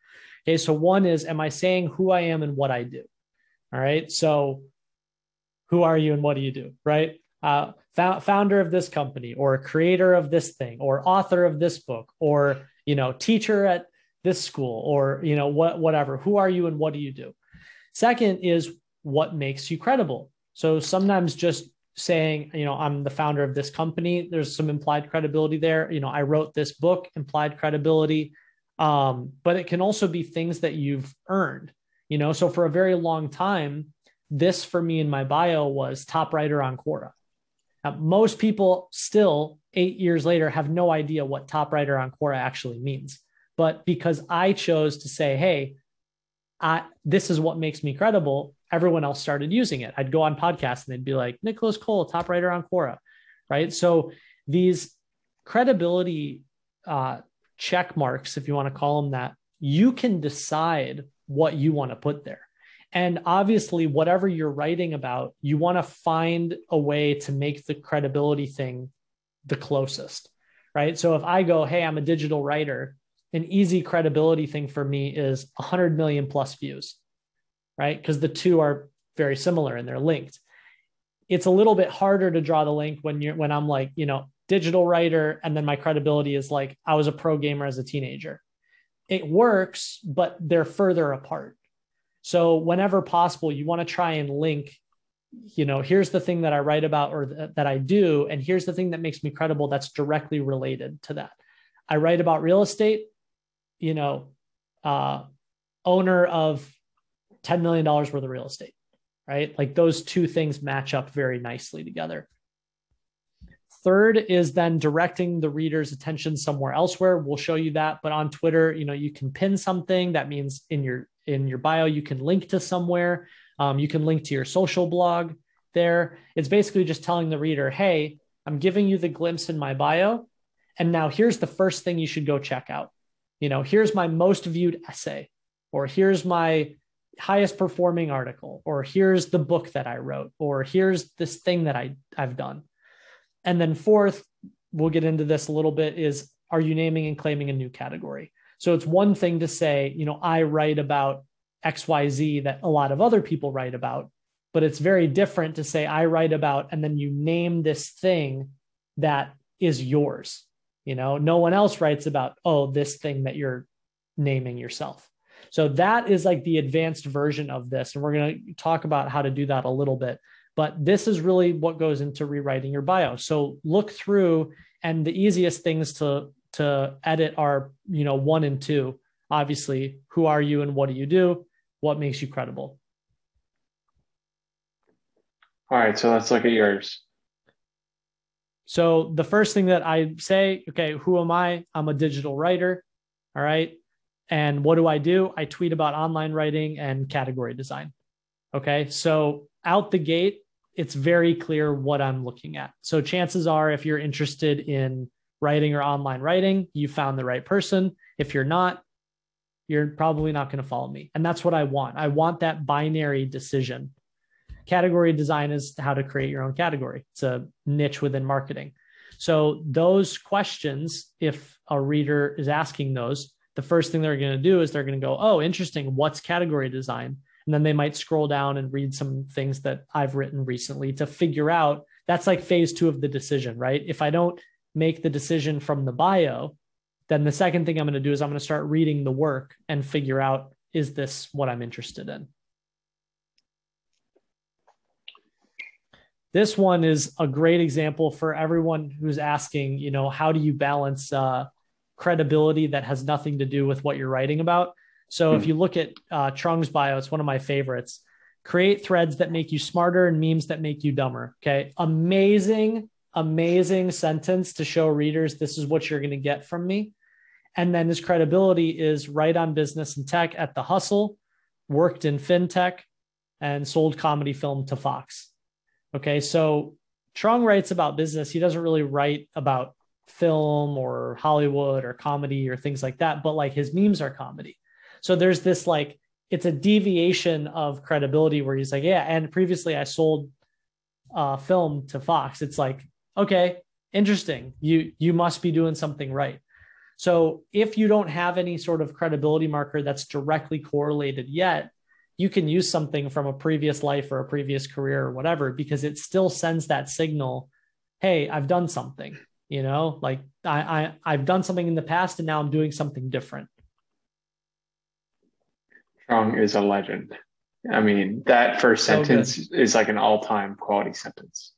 Okay, so one is, am I saying who I am and what I do? All right, so who are you and what do you do? Right, uh, founder of this company, or creator of this thing, or author of this book, or you know, teacher at this school or you know what whatever. Who are you and what do you do? Second is what makes you credible. So sometimes just saying you know i'm the founder of this company there's some implied credibility there. You know i wrote this book implied credibility um, but it can also be things that you've earned you know so for a very long time this for me in my bio was top writer on quora now, most people still eight years later have no idea what top writer on quora actually means but because i chose to say hey I, this is what makes me credible everyone else started using it. I'd go on podcasts and they'd be like, Nicolas Cole, top writer on Quora, right? So these credibility uh, check marks, if you want to call them that, you can decide what you want to put there. And obviously, whatever you're writing about, you want to find a way to make the credibility thing the closest, right? So if I go, hey, I'm a digital writer, an easy credibility thing for me is 100 million plus views right? Because the two are very similar and they're linked. It's a little bit harder to draw the link when you're when I'm like, you know, digital writer, and then my credibility is like I was a pro gamer as a teenager. It works, but they're further apart. So whenever possible, you want to try and link, you know, here's the thing that I write about or th- that I do, and here's the thing that makes me credible that's directly related to that. I write about real estate, you know, uh, owner of $10 million worth of real estate, right? Like those two things match up very nicely together. Third is then directing the reader's attention somewhere elsewhere. We'll show you that, but on Twitter, you know, you can pin something. That means in your in your bio, you can link to somewhere. Um, you can link to your social blog there. It's basically just telling the reader, "Hey, I'm giving you the glimpse in my bio, and now here's the first thing you should go check out. You know, here's my most viewed essay, or here's my highest performing article or here's the book that i wrote or here's this thing that i i've done and then fourth we'll get into this a little bit is are you naming and claiming a new category so it's one thing to say you know i write about xyz that a lot of other people write about but it's very different to say i write about and then you name this thing that is yours you know no one else writes about oh this thing that you're naming yourself so that is like the advanced version of this. And we're going to talk about how to do that a little bit. But this is really what goes into rewriting your bio. So look through, and the easiest things to to edit are, you know, one and two. Obviously, who are you and what do you do? What makes you credible? All right, so let's look at yours. So the first thing that I say, okay, who am I? I'm a digital writer. All right. And what do I do? I tweet about online writing and category design. Okay. So out the gate, it's very clear what I'm looking at. So chances are, if you're interested in writing or online writing, you found the right person. If you're not, you're probably not going to follow me. And that's what I want. I want that binary decision. Category design is how to create your own category. It's a niche within marketing. So those questions, if a reader is asking those, the first thing they're going to do is they're going to go, oh, interesting. What's category design? And then they might scroll down and read some things that I've written recently to figure out that's like phase two of the decision, right? If I don't make the decision from the bio, then the second thing I'm going to do is I'm going to start reading the work and figure out is this what I'm interested in? This one is a great example for everyone who's asking, you know, how do you balance uh, credibility that has nothing to do with what you're writing about. So if hmm. you look at uh, Trung's bio, it's one of my favorites. Create threads that make you smarter and memes that make you dumber. Okay. Amazing, amazing sentence to show readers this is what you're going to get from me. And then his credibility is right on business and tech at the hustle, worked in fintech, and sold comedy film to Fox. Okay. So Trung writes about business. He doesn't really write about film or Hollywood or comedy or things like that, but like his memes are comedy. So there's this like it's a deviation of credibility where he's like, yeah, and previously I sold uh film to Fox. It's like, okay, interesting. You you must be doing something right. So if you don't have any sort of credibility marker that's directly correlated yet, you can use something from a previous life or a previous career or whatever because it still sends that signal, hey, I've done something you know like I, I i've done something in the past and now i'm doing something different Trung is a legend. I mean, that first so sentence good. is like an all-time quality sentence.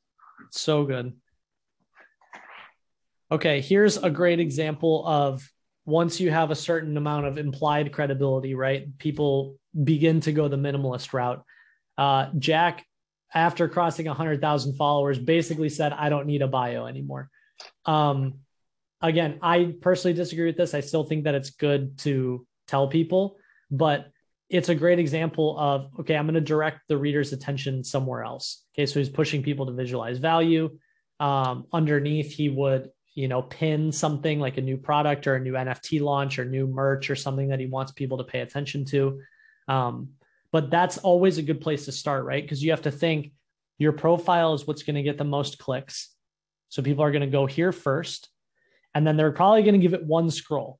So good. Okay, here's a great example of once you have a certain amount of implied credibility, right? People begin to go the minimalist route. Uh, Jack, after crossing 100,000 followers, basically said, I don't need a bio anymore. Um, again, I personally disagree with this. I still think that it's good to tell people, but it's a great example of okay, I'm going to direct the reader's attention somewhere else. Okay, so he's pushing people to visualize value. Um, underneath, he would you know pin something like a new product or a new NFT launch or new merch or something that he wants people to pay attention to. Um, but that's always a good place to start, right? Because you have to think your profile is what's going to get the most clicks. So people are going to go here first, and then they're probably going to give it one scroll.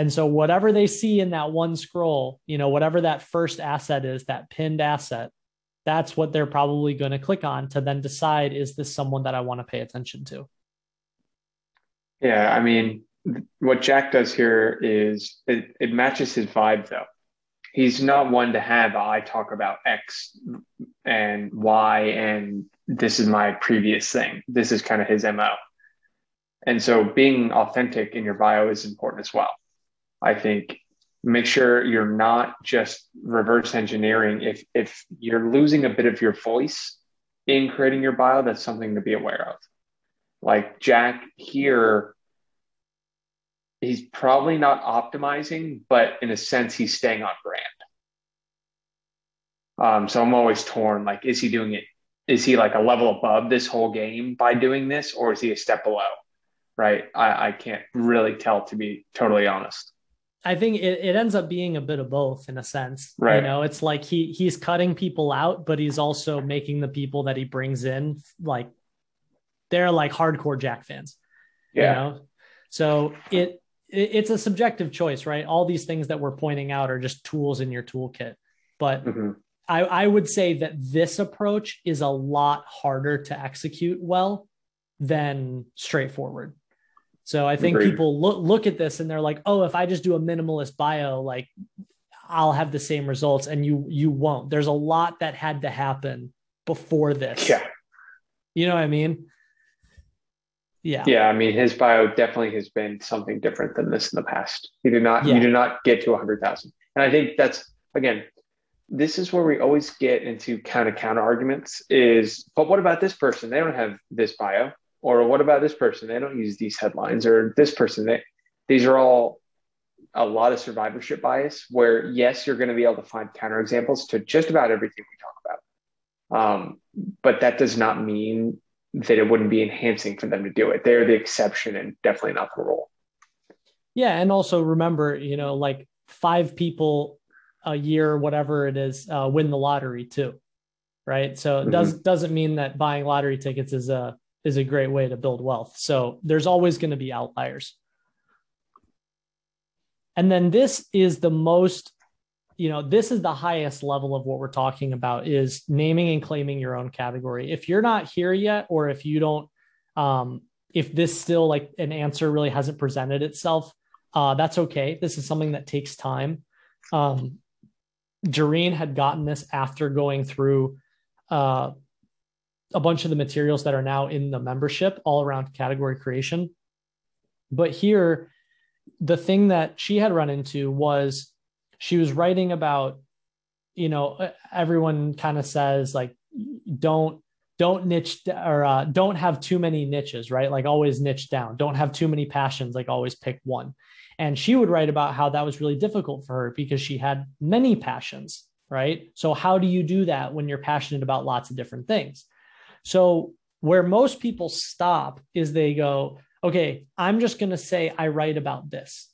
And so whatever they see in that one scroll, you know, whatever that first asset is, that pinned asset, that's what they're probably going to click on to then decide is this someone that I want to pay attention to? Yeah, I mean, what Jack does here is it, it matches his vibe though. He's not one to have oh, I talk about X and Y and this is my previous thing. This is kind of his MO. And so being authentic in your bio is important as well. I think make sure you're not just reverse engineering. If if you're losing a bit of your voice in creating your bio, that's something to be aware of. Like Jack here, he's probably not optimizing, but in a sense, he's staying on brand. Um, so I'm always torn. Like, is he doing it? Is he like a level above this whole game by doing this, or is he a step below? Right. I, I can't really tell, to be totally honest. I think it, it ends up being a bit of both in a sense. Right. You know, it's like he he's cutting people out, but he's also making the people that he brings in like they're like hardcore Jack fans. Yeah. You know? So it, it it's a subjective choice, right? All these things that we're pointing out are just tools in your toolkit. But mm-hmm. I, I would say that this approach is a lot harder to execute well than straightforward. So I think Agreed. people look look at this and they're like, oh, if I just do a minimalist bio, like I'll have the same results, and you you won't. There's a lot that had to happen before this. Yeah. You know what I mean? Yeah. Yeah. I mean, his bio definitely has been something different than this in the past. You did not, yeah. he did not get to a hundred thousand. And I think that's again, this is where we always get into kind of counter arguments is, but what about this person? They don't have this bio. Or what about this person? They don't use these headlines, or this person. They, these are all a lot of survivorship bias. Where yes, you're going to be able to find counterexamples to just about everything we talk about, um, but that does not mean that it wouldn't be enhancing for them to do it. They're the exception and definitely not the rule. Yeah, and also remember, you know, like five people a year, whatever it is, uh, win the lottery too, right? So it mm-hmm. does doesn't mean that buying lottery tickets is a is a great way to build wealth. So there's always going to be outliers. And then this is the most, you know, this is the highest level of what we're talking about is naming and claiming your own category. If you're not here yet, or if you don't, um, if this still like an answer really hasn't presented itself, uh, that's okay. This is something that takes time. Um, Jareen had gotten this after going through uh, a bunch of the materials that are now in the membership all around category creation. But here, the thing that she had run into was she was writing about, you know, everyone kind of says like, don't don't niche or uh, don't have too many niches, right? Like always niche down. Don't have too many passions. Like always pick one. And she would write about how that was really difficult for her because she had many passions, right? So how do you do that when you're passionate about lots of different things? So where most people stop is they go, okay, I'm just going to say I write about this.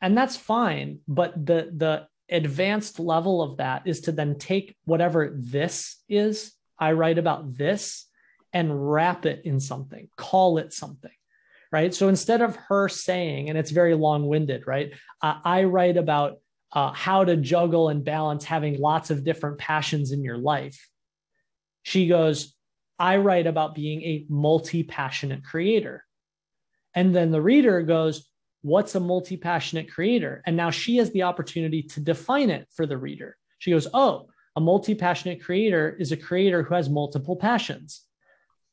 And that's fine, but the the advanced level of that is to then take whatever this is, I write about this and wrap it in something, call it something. Right. So instead of her saying, and it's very long winded, right? Uh, I write about uh, how to juggle and balance having lots of different passions in your life. She goes, I write about being a multi passionate creator. And then the reader goes, What's a multi passionate creator? And now she has the opportunity to define it for the reader. She goes, Oh, a multi passionate creator is a creator who has multiple passions.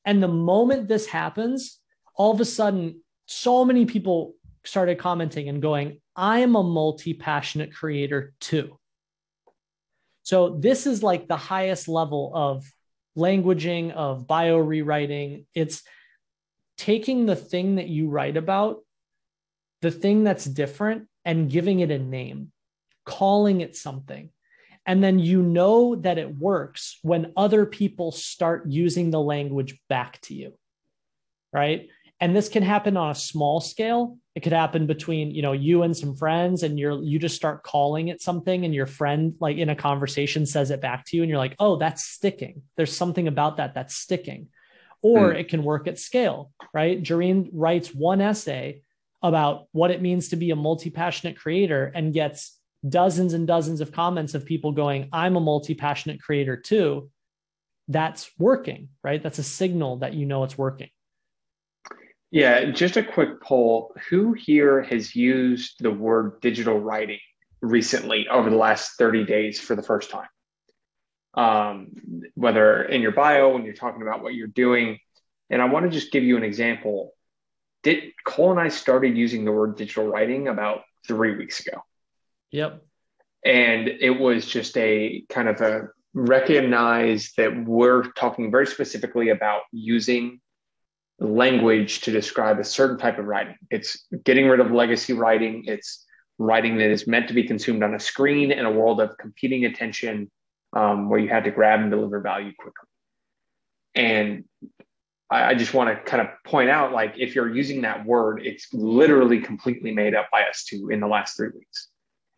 And the moment this happens, all of a sudden, so many people started commenting and going, I am a multi passionate creator too. So, this is like the highest level of languaging, of bio rewriting. It's taking the thing that you write about, the thing that's different, and giving it a name, calling it something. And then you know that it works when other people start using the language back to you. Right. And this can happen on a small scale. It could happen between, you know, you and some friends and you're you just start calling it something and your friend like in a conversation says it back to you and you're like, "Oh, that's sticking. There's something about that that's sticking." Or mm. it can work at scale, right? Jareen writes one essay about what it means to be a multi-passionate creator and gets dozens and dozens of comments of people going, I'm a multi passionate creator too. That's working, right? That's a signal that you know it's working. Yeah, just a quick poll. Who here has used the word digital writing recently over the last 30 days for the first time? Um, whether in your bio, when you're talking about what you're doing. And I want to just give you an example. Did Cole and I started using the word digital writing about three weeks ago. Yep. And it was just a kind of a recognize that we're talking very specifically about using language to describe a certain type of writing. It's getting rid of legacy writing. It's writing that is meant to be consumed on a screen in a world of competing attention um, where you had to grab and deliver value quickly. And I, I just want to kind of point out like, if you're using that word, it's literally completely made up by us two in the last three weeks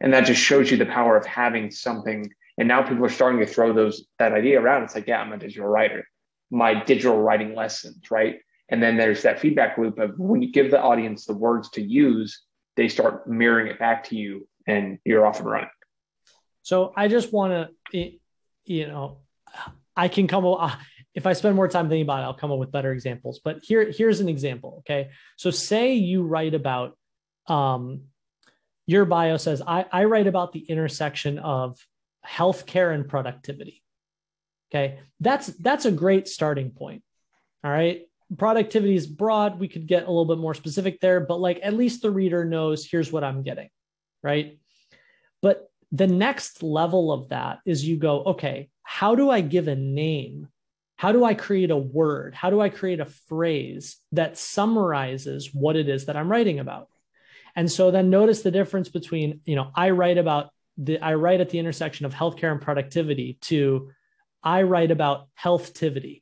and that just shows you the power of having something and now people are starting to throw those that idea around it's like yeah i'm a digital writer my digital writing lessons right and then there's that feedback loop of when you give the audience the words to use they start mirroring it back to you and you're off and running so i just want to you know i can come up if i spend more time thinking about it i'll come up with better examples but here here's an example okay so say you write about um, your bio says I, I write about the intersection of healthcare and productivity. Okay, that's that's a great starting point. All right, productivity is broad. We could get a little bit more specific there, but like at least the reader knows here's what I'm getting, right? But the next level of that is you go, okay, how do I give a name? How do I create a word? How do I create a phrase that summarizes what it is that I'm writing about? And so then notice the difference between, you know, I write about the I write at the intersection of healthcare and productivity to I write about healthtivity.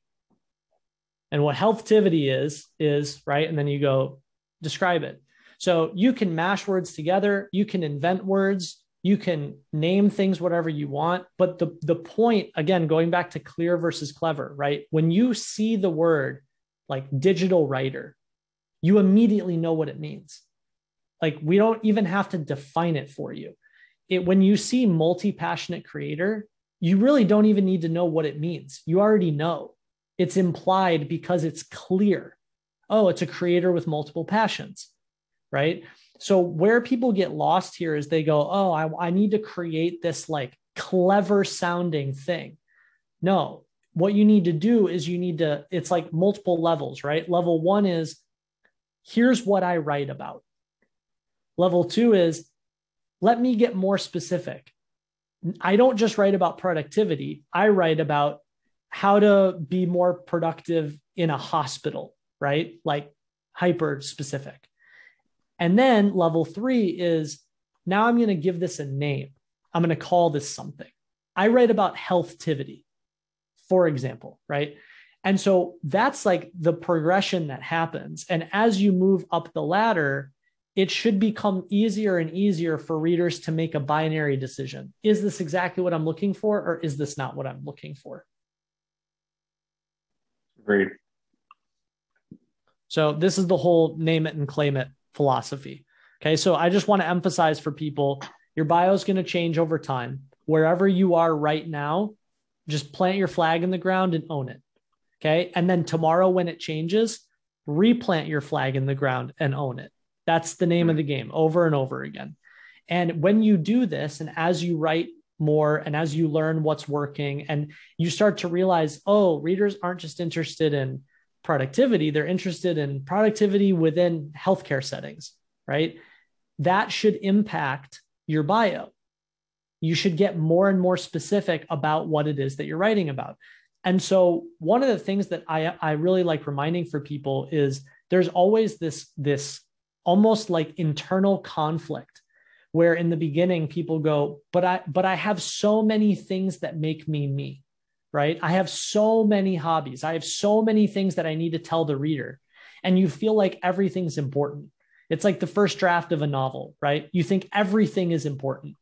And what healthtivity is, is right. And then you go describe it. So you can mash words together, you can invent words, you can name things whatever you want. But the, the point, again, going back to clear versus clever, right? When you see the word like digital writer, you immediately know what it means. Like we don't even have to define it for you. It when you see multi-passionate creator, you really don't even need to know what it means. You already know. It's implied because it's clear. Oh, it's a creator with multiple passions, right? So where people get lost here is they go, "Oh, I, I need to create this like clever sounding thing." No, what you need to do is you need to it's like multiple levels right level one is here's what i write about Level two is let me get more specific. I don't just write about productivity, I write about how to be more productive in a hospital, right? Like hyper specific. And then level three is now I'm going to give this a name. I'm going to call this something. I write about healthtivity, for example, right? And so that's like the progression that happens. And as you move up the ladder, it should become easier and easier for readers to make a binary decision. Is this exactly what I'm looking for, or is this not what I'm looking for? Agreed. So, this is the whole name it and claim it philosophy. Okay. So, I just want to emphasize for people your bio is going to change over time. Wherever you are right now, just plant your flag in the ground and own it. Okay. And then tomorrow, when it changes, replant your flag in the ground and own it That's the name of the game over and over again. And when you do this, and as you write more and as you learn what's working, and you start to realize, oh, readers aren't just interested in productivity, they're interested in productivity within healthcare settings, right? That should impact your bio. You should get more and more specific about what it is that you're writing about. And so one of the things that I, I really like reminding for people is there's always this, this almost like internal conflict where in the beginning people go, but I, but I have so many things that make me me right? I have so many hobbies. I have so many things that I need to tell the reader. And you feel like everything's important. It's like the first draft of a novel, right? You think everything is important.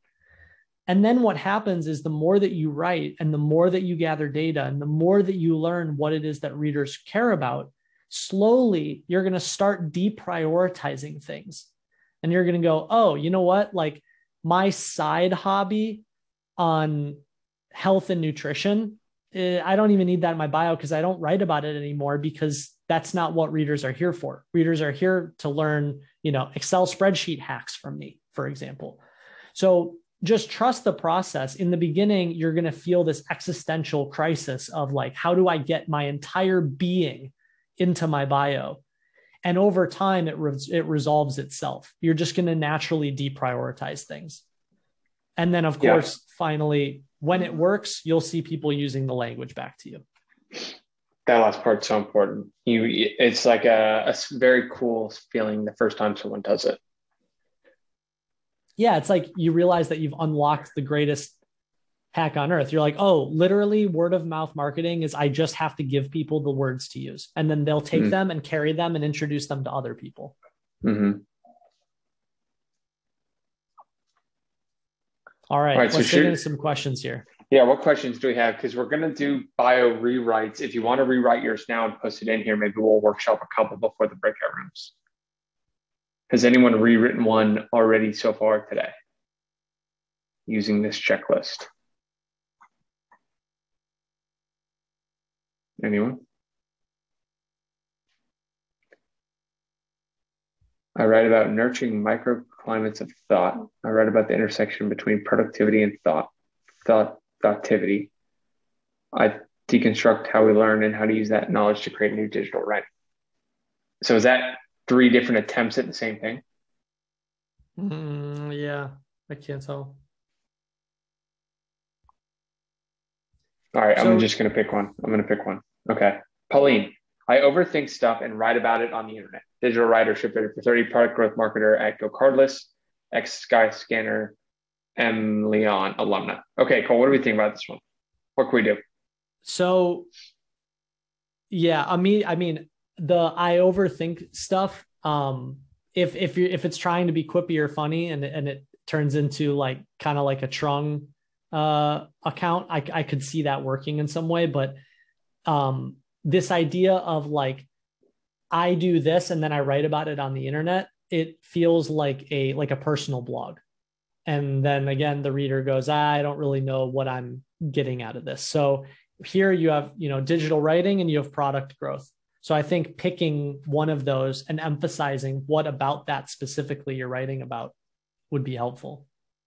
And then what happens is the more that you write and the more that you gather data and the more that you learn what it is that readers care about, slowly you're going to start deprioritizing things. And you're going to go, oh, you know what? Like my side hobby on health and nutrition Eh, I don't even need that in my bio because I don't write about it anymore because that's not what readers are here for. Readers are here to learn, you know, Excel spreadsheet hacks from me, for example. So just trust the process. In the beginning, you're going to feel this existential crisis of like, how do I get my entire being into my bio? And over time, it, re- it resolves itself. You're just going to naturally deprioritize things. And then, of course, yeah. finally, when it works, you'll see people using the language back to you. That last part's so important. You, it's like a, a very cool feeling the first time someone does it. Yeah, it's like you realize that you've unlocked the greatest hack on earth. You're like, oh, literally, word of mouth marketing is I just have to give people the words to use, and then they'll take mm-hmm. them and carry them and introduce them to other people. Mm-hmm. All right, All right let's so get into some questions here. Yeah, what questions do we have? Because we're going to do bio rewrites. If you want to rewrite yours now and post it in here, maybe we'll workshop a couple before the breakout rooms. Has anyone rewritten one already so far today using this checklist? Anyone? I write about nurturing microclimates of thought. I write about the intersection between productivity and thought, thought, thoughttivity. I deconstruct how we learn and how to use that knowledge to create new digital writing. So is that three different attempts at the same thing? Mm, yeah, I can't tell. All right, so, I'm just going to pick one. I'm going to pick one. Okay. Pauline, I overthink stuff and write about it on the internet. Digital writer, ship for 30, product growth marketer at GoCardless, ex Skyscanner, emlyon alumna. Okay, cool. What do we think about this one? What can we do? So, yeah, I mean, I mean, the I overthink stuff. Um, if if you if it's trying to be quippy or funny and and it turns into like kind of like a Trung uh account, I I could see that working in some way, but um this idea of like I do this and then I write about it on the internet, it feels like a like a personal blog. And then again, the reader goes, I don't really know what I'm getting out of this. So here you have, you know, digital writing and you have product growth. So I think picking one of those and emphasizing what about that specifically you're writing about would be helpful.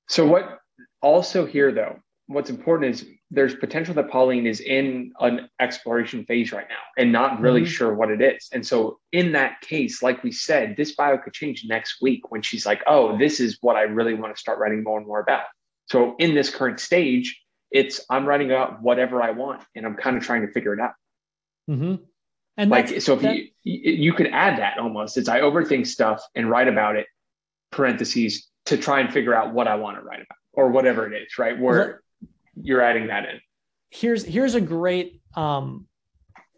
So what also here though, what's important is there's potential that Pauline is in an exploration phase right now and not really mm-hmm. sure what it is. And so, in that case, like we said, this bio could change next week when she's like, oh, this is what I really want to start writing more and more about. So, in this current stage, it's I'm writing about whatever I want and I'm kind of trying to figure it out. Mm-hmm. And like, so if that, you, you could add that almost, it's I overthink stuff and write about it, parentheses, to try and figure out what I want to write about or whatever it is, right? Where you're adding that in. Here's here's a great um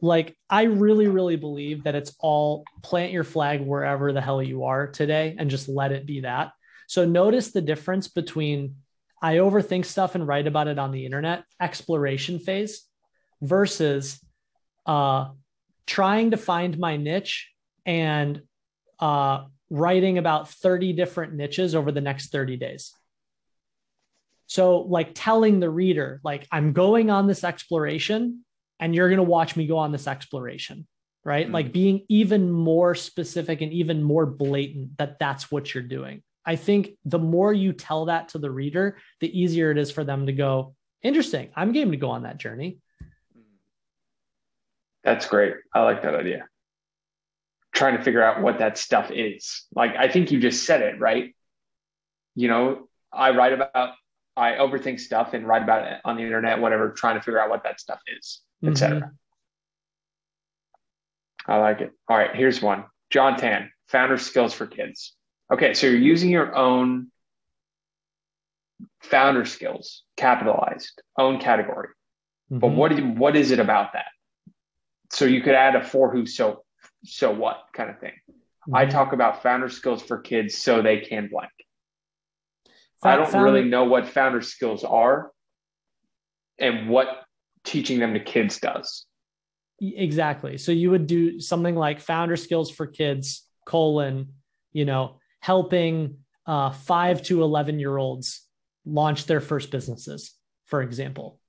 like I really really believe that it's all plant your flag wherever the hell you are today and just let it be that. So notice the difference between I overthink stuff and write about it on the internet, exploration phase versus uh trying to find my niche and uh writing about 30 different niches over the next 30 days. So, like telling the reader, like, I'm going on this exploration and you're going to watch me go on this exploration. right? Mm-hmm. Like being even more specific and even more blatant that that's what you're doing. I think the more you tell that to the reader, the easier it is for them to go, interesting. I'm game to go on that journey. That's great. I like that idea. Trying to figure out what that stuff is. Like, I think you just said it, right? You know, I write about, I overthink stuff and write about it on the internet, whatever, trying to figure out what that stuff is, mm-hmm. etc. I like it. All right, here's one. John Tan, founder skills for kids. Okay, so you're using your own founder skills, capitalized, own category. Mm-hmm. But what, what is it about that? So you could add a for who, so, so what kind of thing. Mm-hmm. I talk about founder skills for kids so they can blank. I don't founder, really know what founder skills are and what teaching them to kids does. Exactly. So you would do something like founder skills for kids, colon, you know, helping uh, five to 11 year olds launch their first businesses, for example.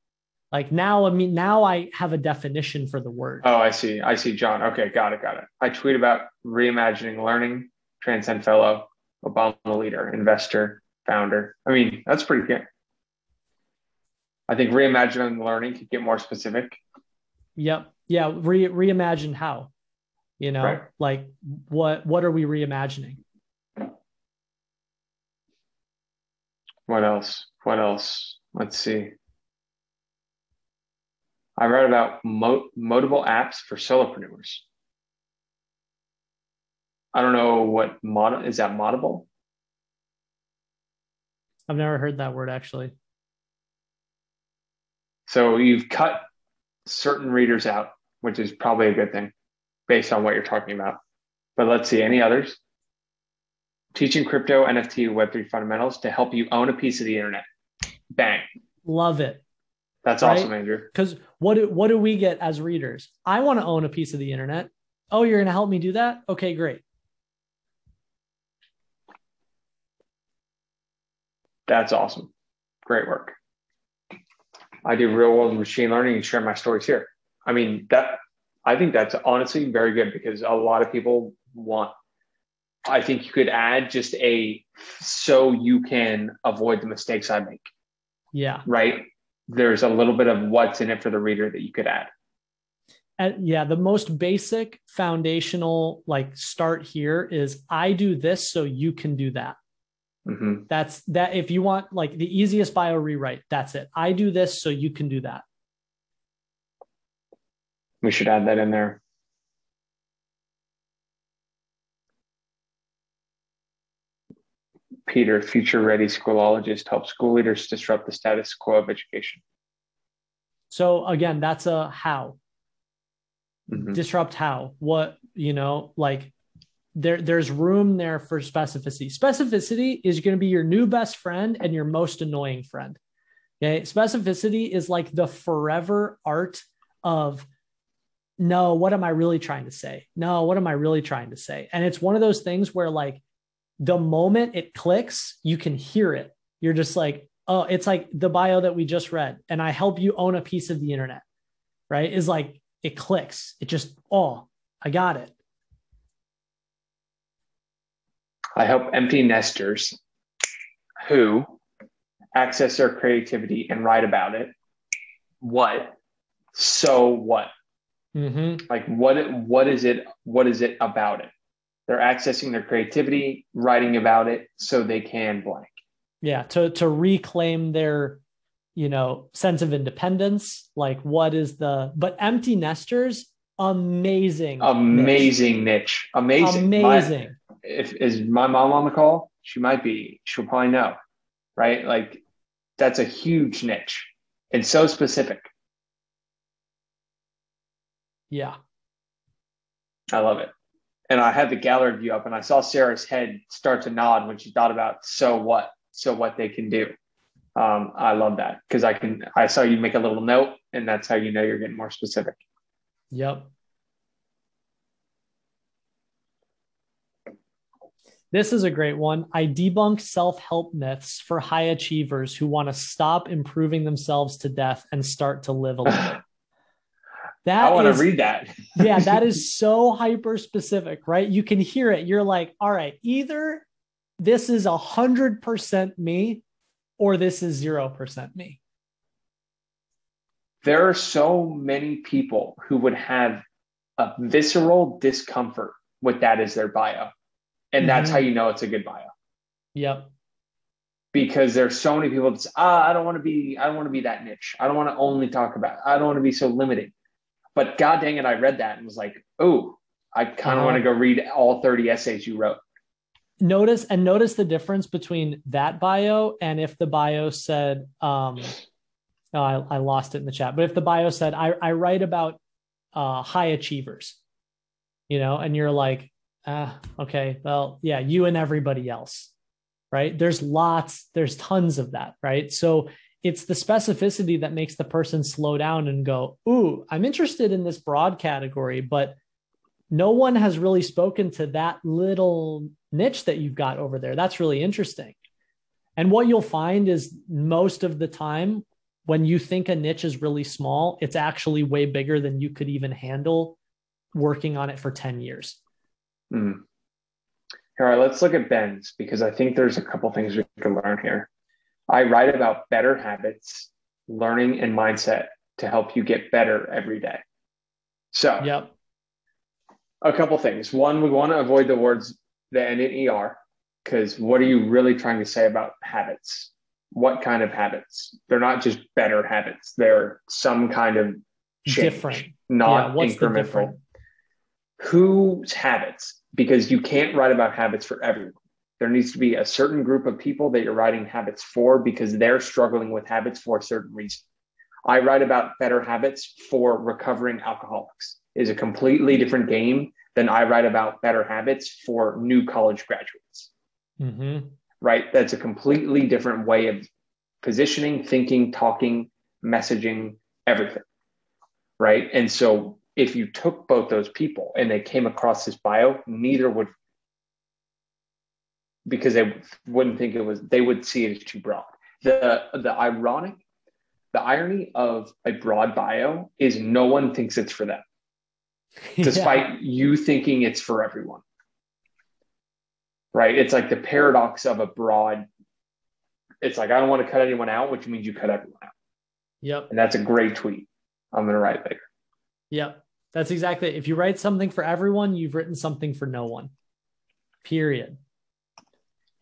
Like now, I mean, now I have a definition for the word. Oh, I see. I see, John. Okay, got it, got it. I tweet about reimagining learning, Transcend Fellow, Obama leader, investor, founder. I mean, that's pretty good. I think reimagining learning could get more specific. Yep. Yeah. Re- reimagine how, you know, right. like what, what are we reimagining? What else? What else? Let's see. I read about mo- modable apps for solopreneurs. I don't know what mod is that modable? I've never heard that word actually. So you've cut certain readers out, which is probably a good thing based on what you're talking about. But let's see, any others? teaching crypto, NFT, Web3 fundamentals to help you own a piece of the internet. Bang. Love it. That's right? awesome, Andrew. Because what do, what do we get as readers? I want to own a piece of the internet. Oh, you're going to help me do that? Okay, great. That's awesome. Great work. I do real world machine learning and share my stories here. I mean, that I think that's honestly very good because a lot of people want I think you could add just a so you can avoid the mistakes I make. Yeah. Right. There's a little bit of what's in it for the reader that you could add. And yeah, the most basic foundational like start here is I do this so you can do that. Mm-hmm. That's that. If you want like the easiest bio rewrite, that's it. I do this so you can do that. We should add that in there. Peter, future ready schoolologist, helps school leaders disrupt the status quo of education. So again, that's a how. Mm-hmm. Disrupt how? What, you know, like there there's room there for specificity. Specificity is going to be your new best friend and your most annoying friend. Okay? Specificity is like the forever art of no, what am I really trying to say? No, what am I really trying to say? And it's one of those things where like the moment it clicks, you can hear it. You're just like, oh, it's like the bio that we just read, and I help you own a piece of the internet, right? Is like it clicks. It just, oh, I got it. I help empty nesters who access their creativity and write about it. What? So what? Mm-hmm. Like what? What is it? What is it about it? they're accessing their creativity, writing about it so they can blank. Yeah, to to reclaim their you know sense of independence like what is the but empty nesters amazing amazing niche, niche. amazing amazing my, if is my mom on the call she might be she'll probably know right like that's a huge niche and so specific yeah i love it and I had the gallery view up and I saw Sarah's head start to nod when she thought about so what, so what they can do. Um, I love that because I can, I saw you make a little note and that's how you know you're getting more specific. Yep. This is a great one. I debunk self help myths for high achievers who want to stop improving themselves to death and start to live a little. That I want to read that. yeah, that is so hyper specific, right? You can hear it. You're like, all right, either this is a hundred percent me or this is zero percent me. there are so many people who would have a visceral discomfort with that as their bio. And that's Mhm. how you know it's a good bio. Yep. Because there's so many people that's ah, I don't want to be, I don't want to be that niche. I don't want to only talk about, I don't want to be so limiting. But god dang it, I read that and was like, oh, I kind of Uh-huh. want to go read all 30 essays you wrote. Notice and notice the difference between that bio and if the bio said, um, oh, I, I lost it in the chat, but if the bio said, I, I write about uh, high achievers, you know, and you're like, ah, okay, well, yeah, you and everybody else, right? There's lots, there's tons of that, right? So it's the specificity that makes the person slow down and go, ooh, I'm interested in this broad category, but no one has really spoken to that little niche that you've got over there. That's really interesting. And what you'll find is most of the time, when you think a niche is really small, it's actually way bigger than you could even handle working on it for 10 years. Hmm. All right, let's look at Ben's because I think there's a couple things we can learn here. I write about better habits, learning, and mindset to help you get better every day. So, Yep. a couple things. One, we want to avoid the words that end in ER because what are you really trying to say about habits? What kind of habits? They're not just better habits, they're some kind of change, Different. not yeah. What's incremental? Whose habits because you can't write about habits for everyone. There needs to be a certain group of people that you're writing habits for because they're struggling with habits for a certain reason. I write about better habits for recovering alcoholics. Is a completely different game than i write about better habits for new college graduates. Mhm. right? That's a completely different way of positioning thinking talking messaging everything. Right? And so if you took both those people and they came across this bio neither would because they wouldn't think it was they would see it as too broad. The the ironic the irony of a broad bio is no one thinks it's for them despite you thinking it's for everyone. Right? It's like the paradox of a broad it's like i don't want to cut anyone out which means you cut everyone out. Yep. and that's a great tweet. I'm going to write later. Yep. That's exactly it. If you write something for everyone, you've written something for no one. Period.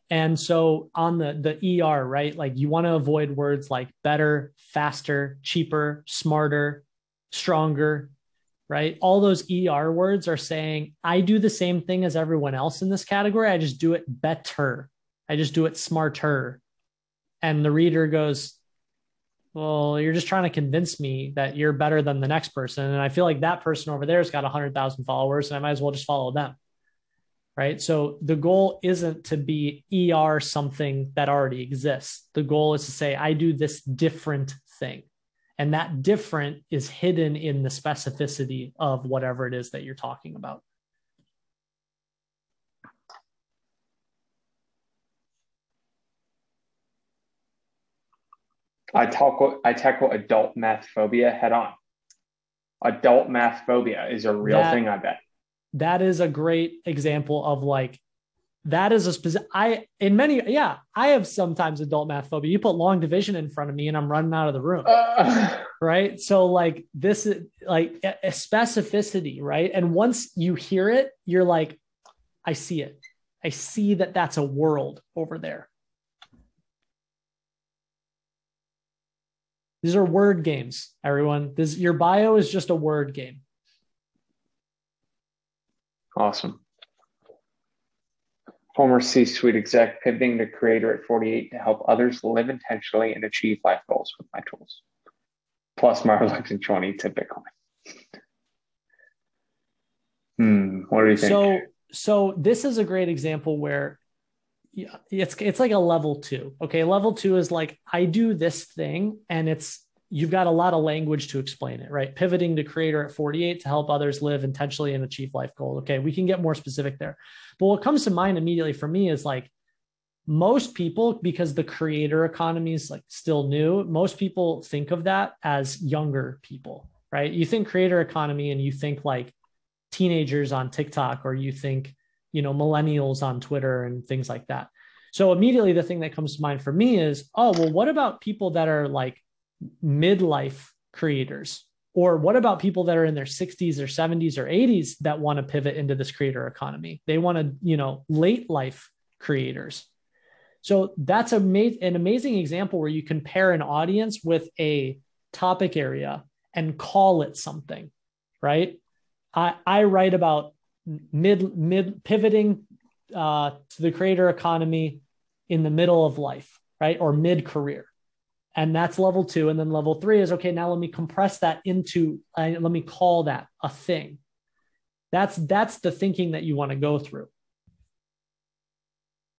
And so on the the ER, right? Like you want to avoid words like better, faster, cheaper, smarter, stronger, right? All those ER words are saying I do the same thing as everyone else in this category. I just do it better. I just do it smarter. And the reader goes, well, you're just trying to convince me that you're better than the next person. And I feel like that person over there has got 100,000 followers and I might as well just follow them. Right. So the goal isn't to be ER something that already exists. The goal is to say, I do this different thing. And that different is hidden in the specificity of whatever it is that you're talking about. I tackle I tackle adult math phobia head on. Adult math phobia is a real That- thing, I bet. that is a great example of like that is a specific i in many yeah i have sometimes adult math phobia you put long division in front of me and i'm running out of the room. Uh, right? So like this is like a, a specificity right? And once you hear it you're like i see it. I see that that's a world over there these are word games everyone this your bio is just a word game awesome. Former C-suite exec pivoting to creator at 48 to help others live intentionally and achieve life goals with my tools. Plus my reluctant 20 to Bitcoin. Hmm. What do you think? So so this is a great example where it's it's like a level two. Okay, level two is like I do this thing, and it's you've got a lot of language to explain it, right? Pivoting to creator at 48 to help others live intentionally and achieve life goal. Okay, we can get more specific there. But what comes to mind immediately for me is like most people, because the creator economy is like still new, most people think of that as younger people right? You think creator economy and you think like teenagers on TikTok or you think, you know, millennials on Twitter and things like that. So immediately the thing that comes to mind for me is, oh, well, what about people that are like midlife creators? Or what about people that are in their 60s or 70s or 80s that want to pivot into this creator economy? They want to, you know, late life creators. So that's a an amazing example where you compare an audience with a topic area and call it something, right? I, I write about mid mid pivoting uh, to the creator economy in the middle of life, right, or mid career, and that's level two. And then level three is okay. Now let me compress that into uh, let me call that a thing. That's that's the thinking that you want to go through.